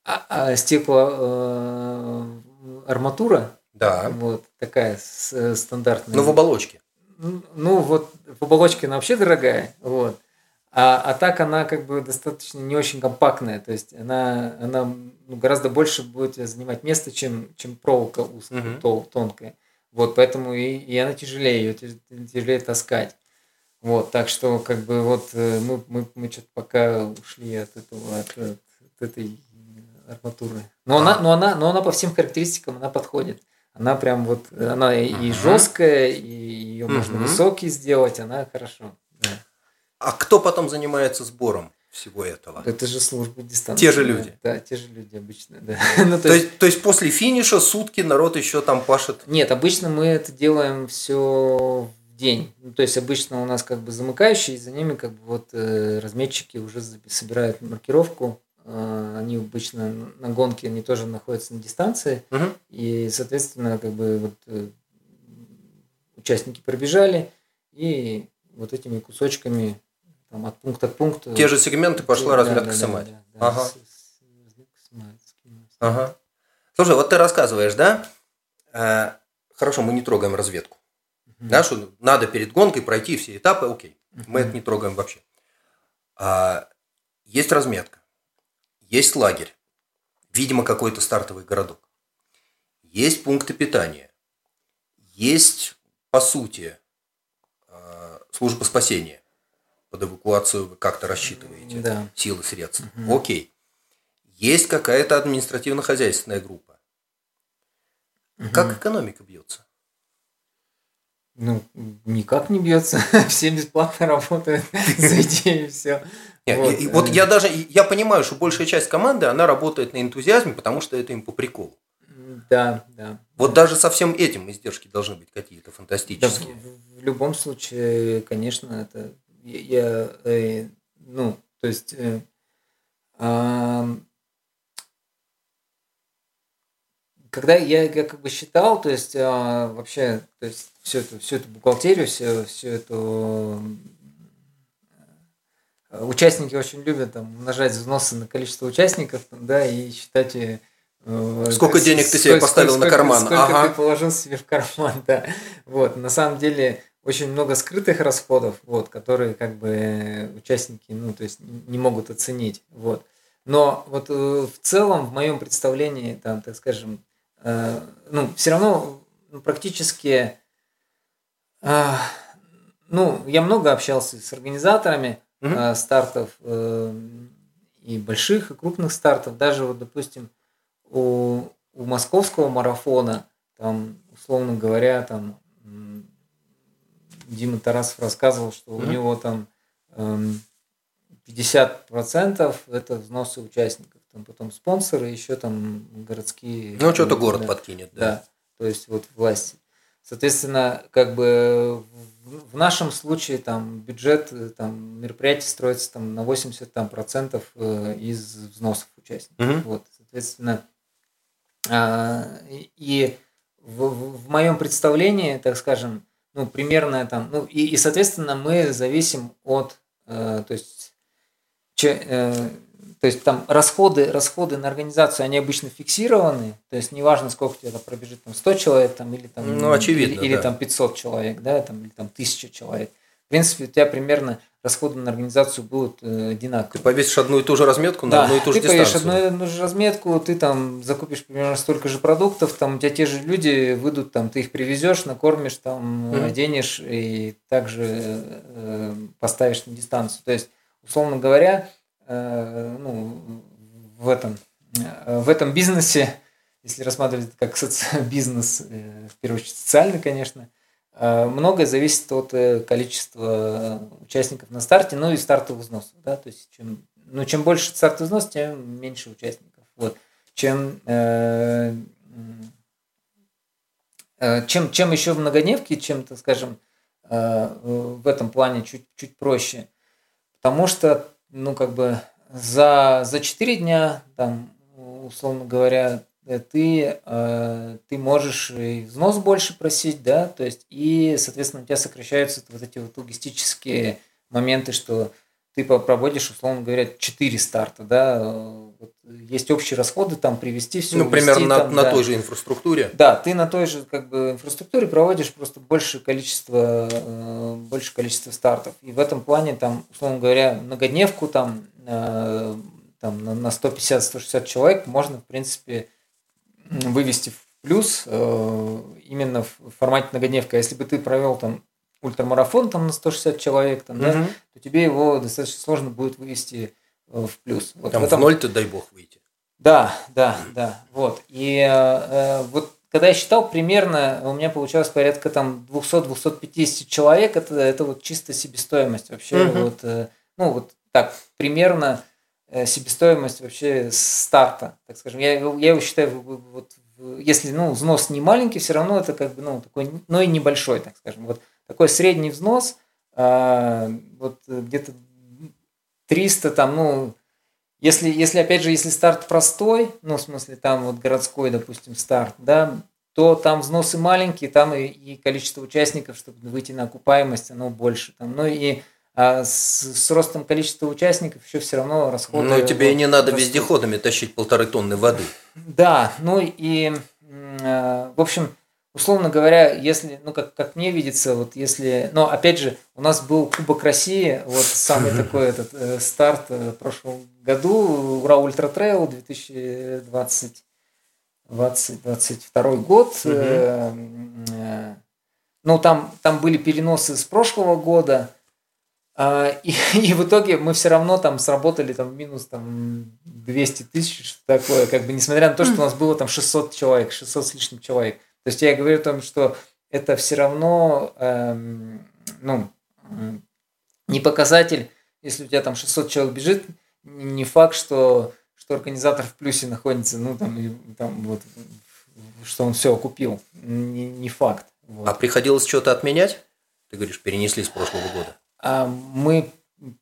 а, стекло э, арматура, да. вот такая стандартная. Но в оболочке ну вот в оболочке она вообще дорогая, вот. А, а так она как бы достаточно не очень компактная, то есть она, она ну, гораздо больше будет занимать место, чем, чем проволока узкая, uh-huh. тол, тонкая. Вот, поэтому и, и она тяжелее, ее тяжелее таскать. Вот, так что как бы вот э, мы, мы, мы что-то пока ушли от этого, от, от, от этой арматуры. Но она, но она, но она по всем характеристикам она подходит. Она прям вот, она и жесткая, и ее можно высокий сделать, она хорошо. Да. А кто потом занимается сбором всего этого? Это же служба дистанции. Те же люди. Да, те же люди обычно, да. ну, то, то, есть, то есть после финиша сутки народ еще там пашет? Нет, обычно мы это делаем все в день. Ну, то есть обычно у нас как бы замыкающие, и за ними как бы вот э, разметчики уже собирают маркировку они обычно на гонке, они тоже находятся на дистанции, угу. и, соответственно, как бы вот э, участники пробежали, и вот этими кусочками там, от пункта к пункту. Те же сегменты пошла да, разметка да, сымать. Да, да, ага. ага. Слушай, вот ты рассказываешь, да? Э, хорошо, мы не трогаем разведку. Угу. Да, что надо перед гонкой пройти все этапы, окей. Угу. Мы это не трогаем вообще. А, есть разметка. Есть лагерь, видимо, какой-то стартовый городок. Есть пункты питания. Есть, по сути, э, служба спасения. Под эвакуацию вы как-то рассчитываете да. силы, средства. Угу. Окей. Есть какая-то административно-хозяйственная группа. Угу. Как экономика бьется? Ну, никак не бьется. Все бесплатно работают за идею, все. Нет, вот, и, вот я даже я понимаю, что большая часть команды она работает на энтузиазме, потому что это им по приколу. Да, да. Вот даже со всем этим издержки должны быть какие-то фантастические. Да, в, в любом случае, конечно, это я, э, ну, то есть э, э, когда я, я как бы считал, то есть э, вообще, то есть всю эту, всю эту бухгалтерию, всю, всю эту участники очень любят там, умножать взносы на количество участников, там, да, и считать э, Сколько денег ты себе поставил сколько, на карман? Сколько ага. ты положил себе в карман, да. Вот, на самом деле очень много скрытых расходов, вот, которые как бы участники, ну, то есть не могут оценить, вот. Но вот э, в целом, в моем представлении, там, так скажем, э, ну, все равно ну, практически, э, ну, я много общался с организаторами, угу. стартов э, и больших, и крупных стартов. Даже вот, допустим, у, у московского марафона, там, условно говоря, там Дима Тарасов рассказывал, что mm-hmm. у него там 50% это взносы участников, там потом спонсоры, еще там городские. Ну, что-то город да, подкинет, да. Да, то есть вот власти. Соответственно, как бы в нашем случае там бюджет там мероприятий строится там на 80 там, процентов э, из взносов участников. Mm-hmm. Вот, соответственно, а, и в, в моем представлении, так скажем, ну, примерно там, ну, и, и соответственно, мы зависим от, э, то есть, че, э, то есть там расходы, расходы на организацию, они обычно фиксированы, то есть неважно, сколько тебе там пробежит, там 100 человек, там, или там, ну, очевидно, или, или да. там 500 человек, да, там, или там 1000 человек. В принципе, у тебя примерно расходы на организацию будут э, одинаковые. Ты повесишь одну и ту же разметку да, на одну и ту же дистанцию. Ты повесишь одну и ту же разметку, ты там закупишь примерно столько же продуктов, там у тебя те же люди выйдут, там ты их привезешь, накормишь, там mm-hmm. оденешь и также э, поставишь на дистанцию. То есть, условно говоря, э, ну, в этом, э, в этом бизнесе, если рассматривать это как соци- бизнес, э, в первую очередь социальный, конечно, Э, многое зависит от э, количества участников на старте, ну и стартовых взносов. Да? То есть чем, ну, чем больше стартовый взнос, тем меньше участников. Вот. Чем, э, э, чем, чем еще в многодневке, чем, так скажем, э, в этом плане чуть, чуть проще. Потому что, ну, как бы за, за 4 дня, там, условно говоря, Э, ты, э, ты можешь и взнос больше просить, да, то есть, и, соответственно, у тебя сокращаются вот эти вот логистические моменты, что ты проводишь, условно говоря, 4 старта, да, есть общие расходы, там привести все. Ну, примерно на, там, на да. той же инфраструктуре. Да, ты на той же как бы инфраструктуре проводишь просто большее количество, э, большее количество стартов. И в этом плане, там, условно говоря, многодневку там, там на 150-160 человек можно, в принципе, вывести в плюс э, именно в формате многодневка. Если бы ты провел там ультрамарафон там на 160 человек, там, угу. да, то тебе его достаточно сложно будет вывести э, в плюс. Вот там в, этом... в ноль ты дай бог выйти. Да, да, да. Вот. И э, вот когда я считал, примерно у меня получалось порядка там 200-250 человек, это, это вот чисто себестоимость вообще. Угу. Вот, э, ну вот так, примерно Э, себестоимость вообще старта, так скажем. Я, я его считаю, вот, если ну, взнос не маленький, все равно это как бы ну, такой, но и небольшой, так скажем. Вот такой средний взнос, а, вот где-то 300 там, ну, если, если, опять же, если старт простой, ну, в смысле, там вот городской, допустим, старт, да, то там взносы маленькие, там и, и количество участников, чтобы выйти на окупаемость, оно больше. Там, ну и а с, с ростом количества участников еще все равно расходы... Но тебе и не надо растут. вездеходами тащить полторы тонны воды. Да, ну и, э, в общем, условно говоря, если, ну, как, как мне видится, вот если, но опять же, у нас был Кубок России, вот самый такой этот э, старт э, в прошлом году, Ural Ultra Trail 2020 2022 год. ну, там, там были переносы с прошлого года, а, и, и в итоге мы все равно там сработали там минус там 200 тысяч, что такое, как бы несмотря на то, что у нас было там 600 человек, 600 с лишним человек. То есть я говорю о том, что это все равно, эм, ну, не показатель, если у тебя там 600 человек бежит, не факт, что, что организатор в плюсе находится, ну, там, и, там вот, что он все окупил. Не, не факт. Вот. А приходилось что-то отменять? Ты говоришь, перенесли с прошлого года. А, мы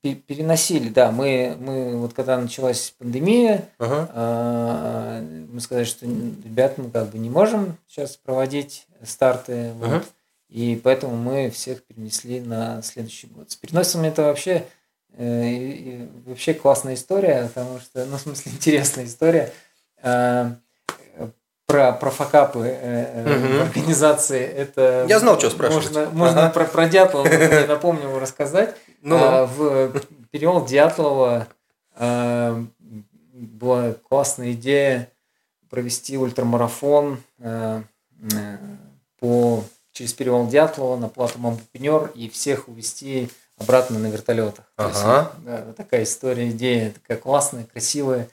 переносили, да, мы, мы вот когда началась пандемия, ага. А, мы сказали, что ребят, мы как бы не можем сейчас проводить старты, ага. вот, и поэтому мы всех перенесли на следующий год. С переносом это вообще э, вообще классная история, потому что, ну, в смысле, интересная история. А, про, про факапы э, угу. организации. Это Я знал, что спрашивать. Можно, можно ага. про, про Дятлова, я напомню рассказать. Ну. А, в перевал Дятлова а, была классная идея провести ультрамарафон а, по, через перевал Дятлова на плату Мамбупенер и всех увезти обратно на вертолетах. Ага. есть, да, такая история, идея такая классная, красивая.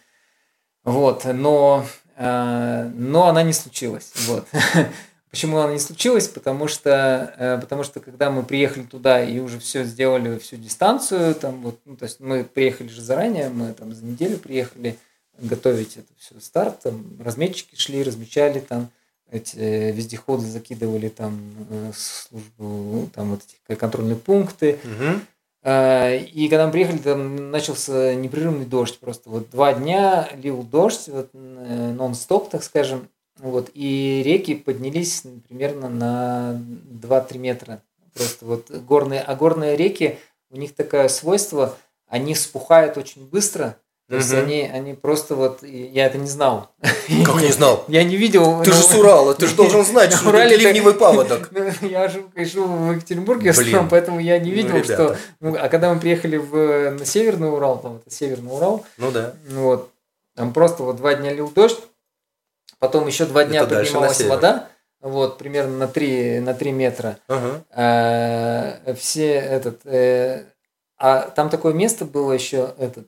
Вот, но но она не случилась. Вот. Почему она не случилась? Потому что, э, потому что когда мы приехали туда и уже все сделали, всю дистанцию, там вот, ну, то есть мы приехали же заранее, мы там за неделю приехали готовить это все старт, там разметчики шли, размечали там эти э, вездеходы закидывали там э, службу, ну, там вот эти контрольные пункты. Угу. И когда мы приехали, там начался непрерывный дождь. Просто вот два дня лил дождь, вот, нон-стоп, так скажем. Вот, и реки поднялись примерно на 2-3 метра. Просто вот горные, а горные реки, у них такое свойство, они вспухают очень быстро, то есть они, они просто вот, я это не знал. Как не знал? Я не видел. Ты же с Урала, ты же должен знать, что это ливневый паводок. Я живу, конечно, в Екатеринбурге, поэтому я не видел, что... А когда мы приехали в, на Северный Урал, там это Северный Урал. Ну да. Вот, там просто вот два дня лил дождь, Потом еще два дня Это поднималась вода, вот, примерно на 3, на 3 метра. Ага. А, все этот... Э, а там такое место было еще, этот,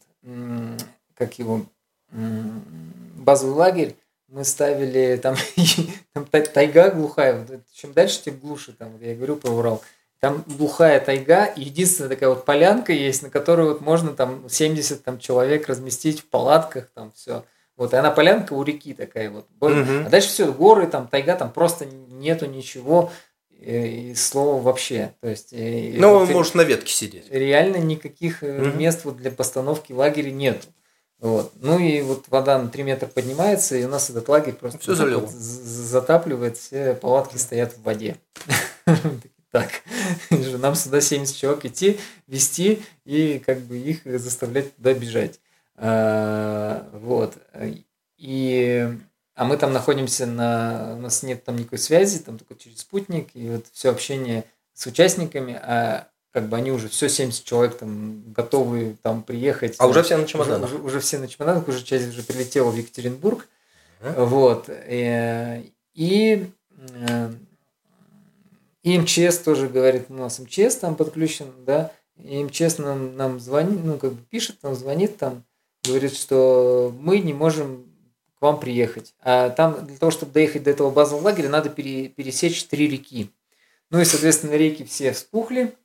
как его, базовый лагерь, мы ставили там, там тайга глухая, чем дальше, тем глуше, там, я говорю про Урал. Там глухая тайга, и единственная такая вот полянка есть, на которой вот можно там 70 там, человек разместить в палатках, там все. Вот, и она полянка у реки такая вот. Угу. А дальше все, горы, там, тайга, там просто нету ничего, и слова вообще. То есть, ну, он может на ветке сидеть. Реально никаких угу. мест вот для постановки лагеря нету. Вот. Ну и вот вода на 3 метра поднимается, и у нас этот лагерь просто все залило. Вот затапливает, все палатки стоят в воде. Так, нам сюда 70 человек идти, вести и как бы их заставлять туда бежать. А, вот. И, а мы там находимся на... У нас нет там никакой связи, там только через спутник, и вот все общение с участниками, а как бы они уже все 70 человек там готовы там приехать. А уже все на чемоданах? Уже, уже, уже все на чемоданах, уже часть уже прилетела в Екатеринбург. Uh-huh. Вот. И, и, и МЧС тоже говорит, у нас МЧС там подключен, да, и МЧС нам, нам звонит, ну, как бы пишет, нам звонит там, говорит, что мы не можем к вам приехать. А там для того, чтобы доехать до этого базового лагеря, надо пере, пересечь три реки. Ну и, соответственно, реки все вспухли,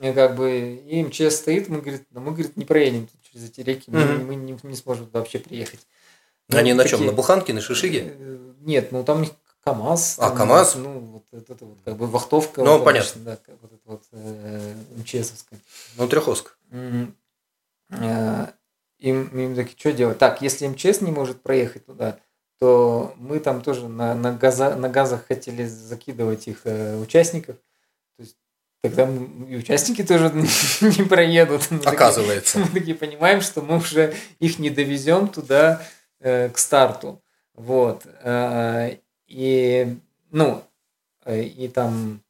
и как бы и МЧС стоит, мы, говорит, ну, мы говорит, не проедем через эти реки, мы, mm-hmm. мы не, не сможем вообще приехать. Ну, Они на чем? На Буханке, на Шишиге? Э, нет, ну там у них КАМАЗ. А, там, КАМАЗ? Ну, вот это вот как бы вахтовка. Ну, вот, понятно. да, вот это вот э, МЧСовская. Ну, Треховск. Mm-hmm. Им, им такие, что делать? Так, если МЧС не может проехать туда, то мы там тоже на, на, газа, на газах хотели закидывать их э, участников. То есть тогда мы, и участники тоже не проедут. Мы Оказывается. Такие, мы такие понимаем, что мы уже их не довезем туда э, к старту. Вот. Э, и, ну, э, и там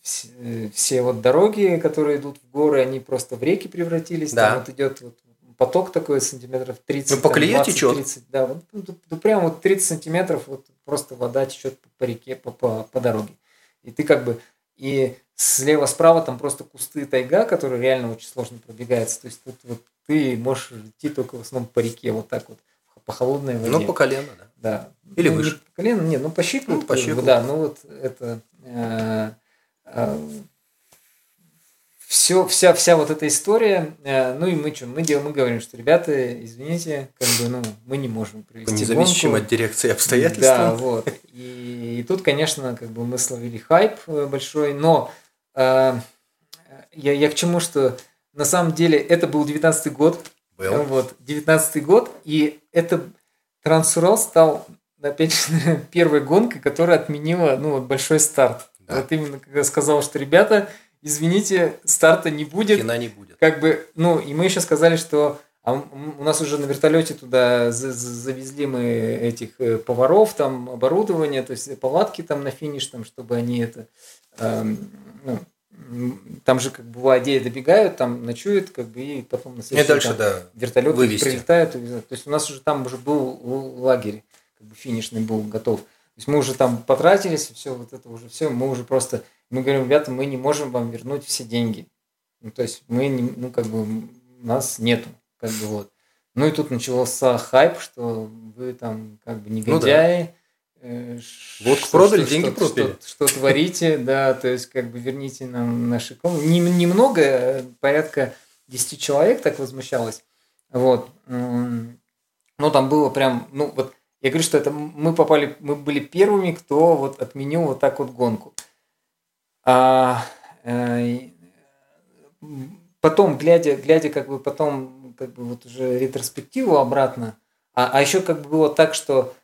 все, все вот дороги, которые идут в горы, они просто в реки превратились. Да. Там вот идет вот поток такой сантиметров 30. Ну, по колее течет? 30, да, вот, ну, ну, прям вот 30 сантиметров вот просто вода течет по, реке, по, по, по дороге. И ты как бы, и слева-справа там просто кусты тайга, которые реально очень сложно пробегается. То есть тут вот ты можешь идти только в основном по реке, вот так вот, по холодной воде. Ну, по колено, да. Да. Или ну, выше. по колено, нет, ну по щиколотку. Ну, по щиколотку. Да, ну вот это... Э, э, все, вся, вся вот эта история, э, ну и мы что, мы, делаем, мы говорим, что, ребята, извините, как бы, ну, мы не можем провести Независимо гонку. от дирекции обстоятельств. Да, вот. И, и тут, конечно, как бы мы словили хайп э, большой, но э, я, я к чему, что на самом деле это был 19 год. Был. Вот, 19 год, и это Трансурал стал опять же, первой гонкой, которая отменила ну, вот, большой старт. Да. Вот именно когда сказал, что ребята, извините, старта не будет. Кино не будет. Как бы, ну, и мы еще сказали, что а у нас уже на вертолете туда завезли мы этих э, поваров, там оборудование, то есть палатки там на финиш, там, чтобы они это, эм, ну, там же как бы в Адея добегают, там ночуют, как бы и потом на следующий дальше, там, да, вертолет прилетают. То есть у нас уже там уже был лагерь, как бы финишный был готов. То есть мы уже там потратились, все вот это уже все, мы уже просто, мы говорим, ребята, мы не можем вам вернуть все деньги. Ну, то есть мы, не, ну, как бы, нас нету, как бы вот. Ну и тут начался хайп, что вы там как бы негодяи. Ну, да. Вот продали, что, деньги что, пропили. Что, что творите, да, то есть как бы верните нам наши комнаты. Немного, порядка 10 человек так возмущалось. Вот. Ну, там было прям, ну, вот, я говорю, что это мы попали, мы были первыми, кто вот отменил вот так вот гонку. А, э, потом, глядя, глядя как бы потом, как бы вот уже ретроспективу обратно, а, а еще как бы было так, что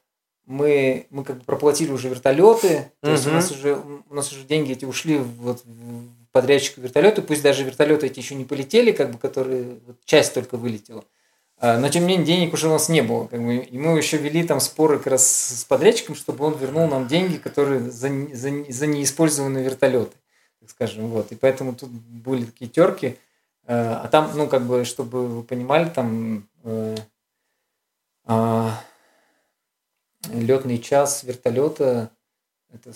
мы, мы как бы проплатили уже вертолеты, то есть у нас уже у нас уже деньги эти ушли вот в подрядчику вертолеты, пусть даже вертолеты эти еще не полетели, как бы которые вот часть только вылетела. А, но тем не менее денег уже у нас не было. И мы еще вели там споры как раз с подрядчиком, чтобы он вернул нам деньги, которые за, за, за неиспользованные вертолеты, так скажем. Вот. И поэтому тут были такие терки. А, а там, ну, как бы, чтобы вы понимали, там э, э, летный час вертолета это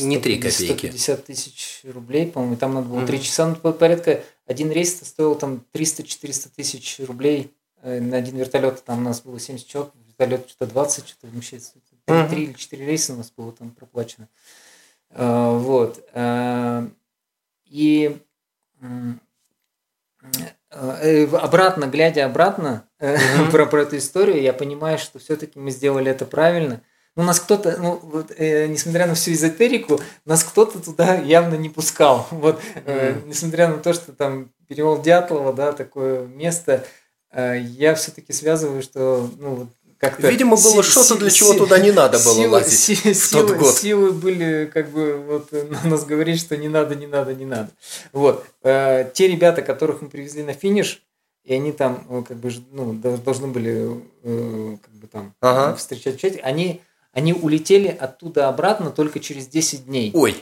не 3 копейки. 150 тысяч рублей, по-моему, там надо было 3 часа, ну, порядка, один рейс стоил там 300-400 тысяч рублей на один вертолет, там у нас было 70 человек, вертолет что-то 20, что-то вмещается. 3, uh-huh. или 4 рейса у нас было там проплачено. Э, вот. Э, и обратно, глядя обратно uh-huh. про, про эту историю, я понимаю, что все-таки мы сделали это правильно. Ну, нас кто-то, ну, вот, э, несмотря на всю эзотерику, нас кто-то туда явно не пускал. Вот, э, несмотря на то, что там перевал Дятлова, да, такое место, Э, я все-таки связываю, что ну, как-то... Видимо, было что-то, для чего туда не надо было силы, лазить си, в силы, тот год. Силы были, как бы, вот, на нас говорить, что не надо, не надо, не надо. Вот. Э, те ребята, которых мы привезли на финиш, и они там, э, как бы, ну, должны были, как бы, там, ага. встречать они, они улетели оттуда обратно только через 10 дней. Ой!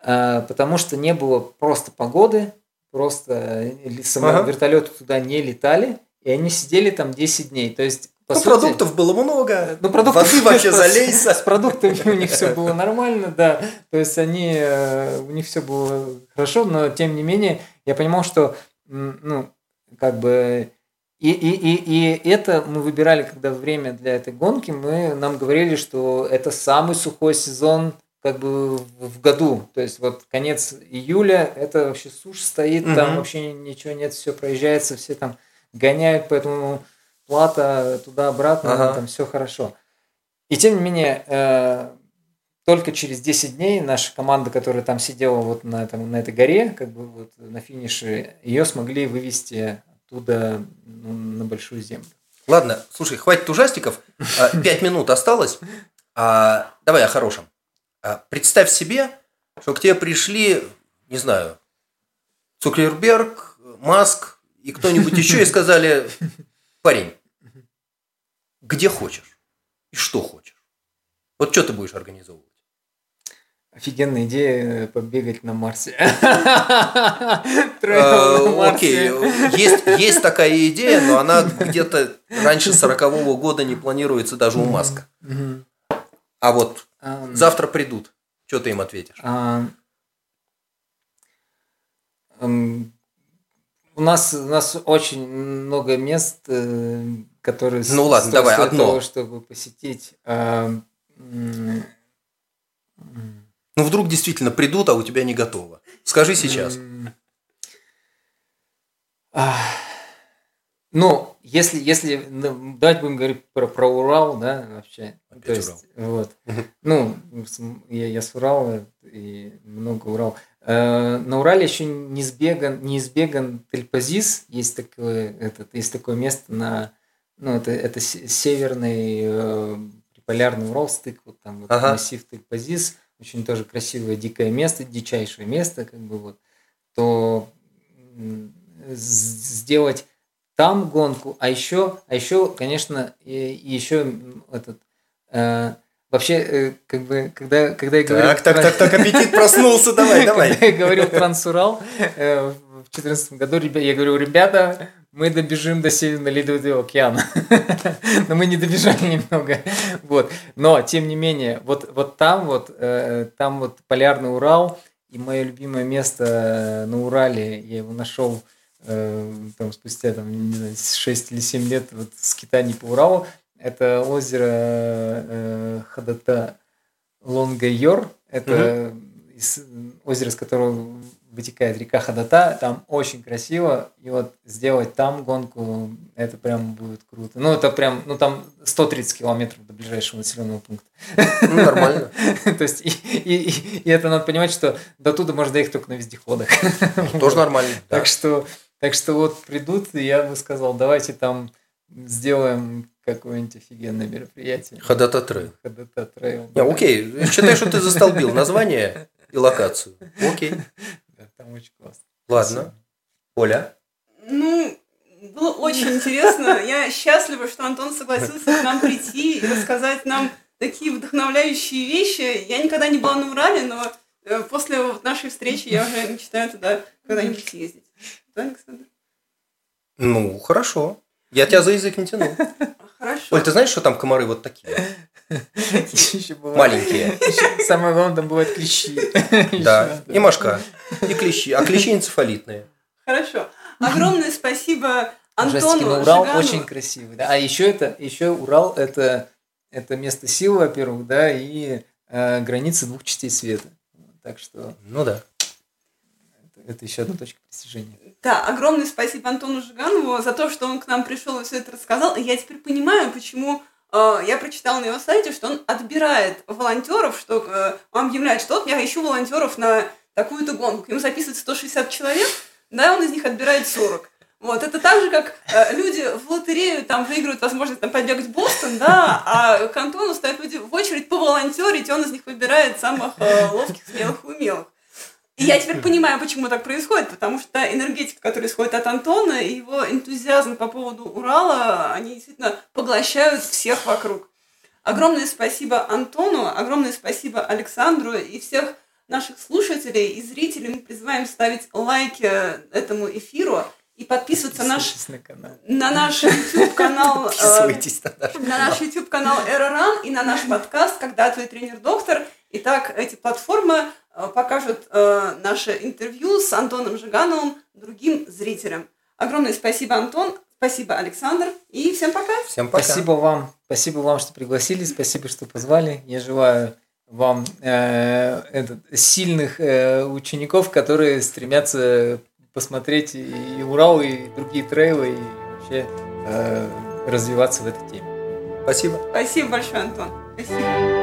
Потому что не было просто погоды, просто э, ага. вертолеты туда не летали, и они сидели там 10 дней. То есть по ну, сути, продуктов было много. Ну, продуктов воды вообще залезь. С продуктами у них все было нормально, да. То есть они, э, у них все было хорошо, но тем не менее я понимал, что, ну, как бы и, и, и, и это мы выбирали, когда время для этой гонки, мы нам говорили, что это самый сухой сезон как бы в году. То есть вот конец июля, это вообще сушь стоит, угу. там вообще ничего нет, все проезжается, все там гоняют, поэтому плата туда-обратно, ага. там все хорошо. И тем не менее, э, только через 10 дней наша команда, которая там сидела вот на, этом, на этой горе, как бы вот на финише, ее смогли вывести оттуда ну, на большую землю. Ладно, слушай, хватит ужастиков. А, пять минут осталось. А, давай о хорошем. А представь себе, что к тебе пришли, не знаю, Цукерберг, Маск и кто-нибудь еще и сказали, парень, где хочешь и что хочешь. Вот что ты будешь организовывать? Офигенная идея побегать на Марсе. Э, окей, есть, есть такая идея, но она где-то раньше 40-го года не планируется даже у Маска. А вот Um, Завтра придут. Что ты им ответишь? Um, у нас у нас очень много мест, э, которые ну ладно, давай одно, того, чтобы посетить. Uh, ну вдруг действительно придут, а у тебя не готово. Скажи сейчас. Ну, если, если ну, давайте будем говорить про, про Урал, да, вообще. Опять То есть, Урал. Вот. Ну, я, я с Урала и много Урал. Э, на Урале еще неизбеган, неизбеган Тельпазис, есть такое, этот, есть такое место на, ну, это, это северный э, полярный Урал, стык, вот там вот ага. массив Тельпазис, очень тоже красивое дикое место, дичайшее место, как бы вот, то сделать там гонку, а еще, а еще, конечно, и, еще этот э, вообще э, как бы когда когда я говорил так так так так аппетит проснулся, давай давай. Когда я говорил Трансурал э, в 2014 году, я говорю, ребята, мы добежим до Северного Ледовитого океана. Но мы не добежали немного. Вот. Но, тем не менее, вот, вот там вот, э, там вот полярный Урал, и мое любимое место на Урале, я его нашел э, там спустя там, не знаю, 6 или 7 лет вот скитаний по Уралу. Это озеро э, Хадата Лонгайор. Это из озера, с которого вытекает река Хадата, там очень красиво, и вот сделать там гонку, это прям будет круто. Ну, это прям, ну, там 130 километров до ближайшего населенного пункта. Ну, нормально. То есть, и, и, и это надо понимать, что до туда можно доехать только на вездеходах. Тоже нормально. Так что, так что вот придут, и я бы сказал, давайте там сделаем какое-нибудь офигенное мероприятие. Хадата Trail. Хадата Trail. Не, окей, считай, что ты застолбил название и локацию. Окей. Да, там очень классно. Ладно. Оля? Ну, было очень интересно. Я счастлива, что Антон согласился к нам прийти и рассказать нам такие вдохновляющие вещи. Я никогда не была на Урале, но э, после нашей встречи я уже мечтаю туда когда-нибудь съездить. Да, Александр? Ну, хорошо. Я тебя за язык не тяну. Хорошо. Оль, ты знаешь, что там комары вот такие? Маленькие. еще Самое главное, там бывают клещи. Да. Еще, И мошка. И клещи. А клещи энцефалитные. Хорошо. Огромное спасибо Антону но Урал Жиганову. очень красивый. Да? А еще это, еще Урал это, это место силы, во-первых, да, и э, границы двух частей света. Так что Ну да. Это, еще одна точка притяжения. Да, огромное спасибо Антону Жиганову за то, что он к нам пришел и все это рассказал. И я теперь понимаю, почему э, я прочитала на его сайте, что он отбирает волонтеров, что э, он объявляет, что вот я ищу волонтеров на такую-то гонку. Ему записывается 160 человек, да, он из них отбирает 40. Вот, это так же, как э, люди в лотерею там выигрывают возможность там, побегать в Бостон, да, а к Антону стоят люди в очередь поволонтерить, и он из них выбирает самых э, ловких, смелых умелых. И я теперь понимаю, почему так происходит, потому что энергетика, которая исходит от Антона, и его энтузиазм по поводу Урала, они действительно поглощают всех вокруг. Огромное спасибо Антону, огромное спасибо Александру и всех наших слушателей и зрителей. Мы призываем ставить лайки этому эфиру и подписываться на наш, на канал. на наш YouTube-канал э, Подписывайтесь на наш на наш YouTube-канал Эроран и на наш подкаст «Когда твой тренер-доктор». Итак, эти платформы э, покажут э, наше интервью с Антоном Жигановым другим зрителям. Огромное спасибо, Антон. Спасибо, Александр. И всем пока. Всем пока. Спасибо вам, спасибо вам, что пригласили, спасибо, что позвали. Я желаю вам э, этот, сильных э, учеников, которые стремятся посмотреть и, Урал, и другие трейлы, и вообще э, развиваться в этой теме. Спасибо. Спасибо большое, Антон. Спасибо.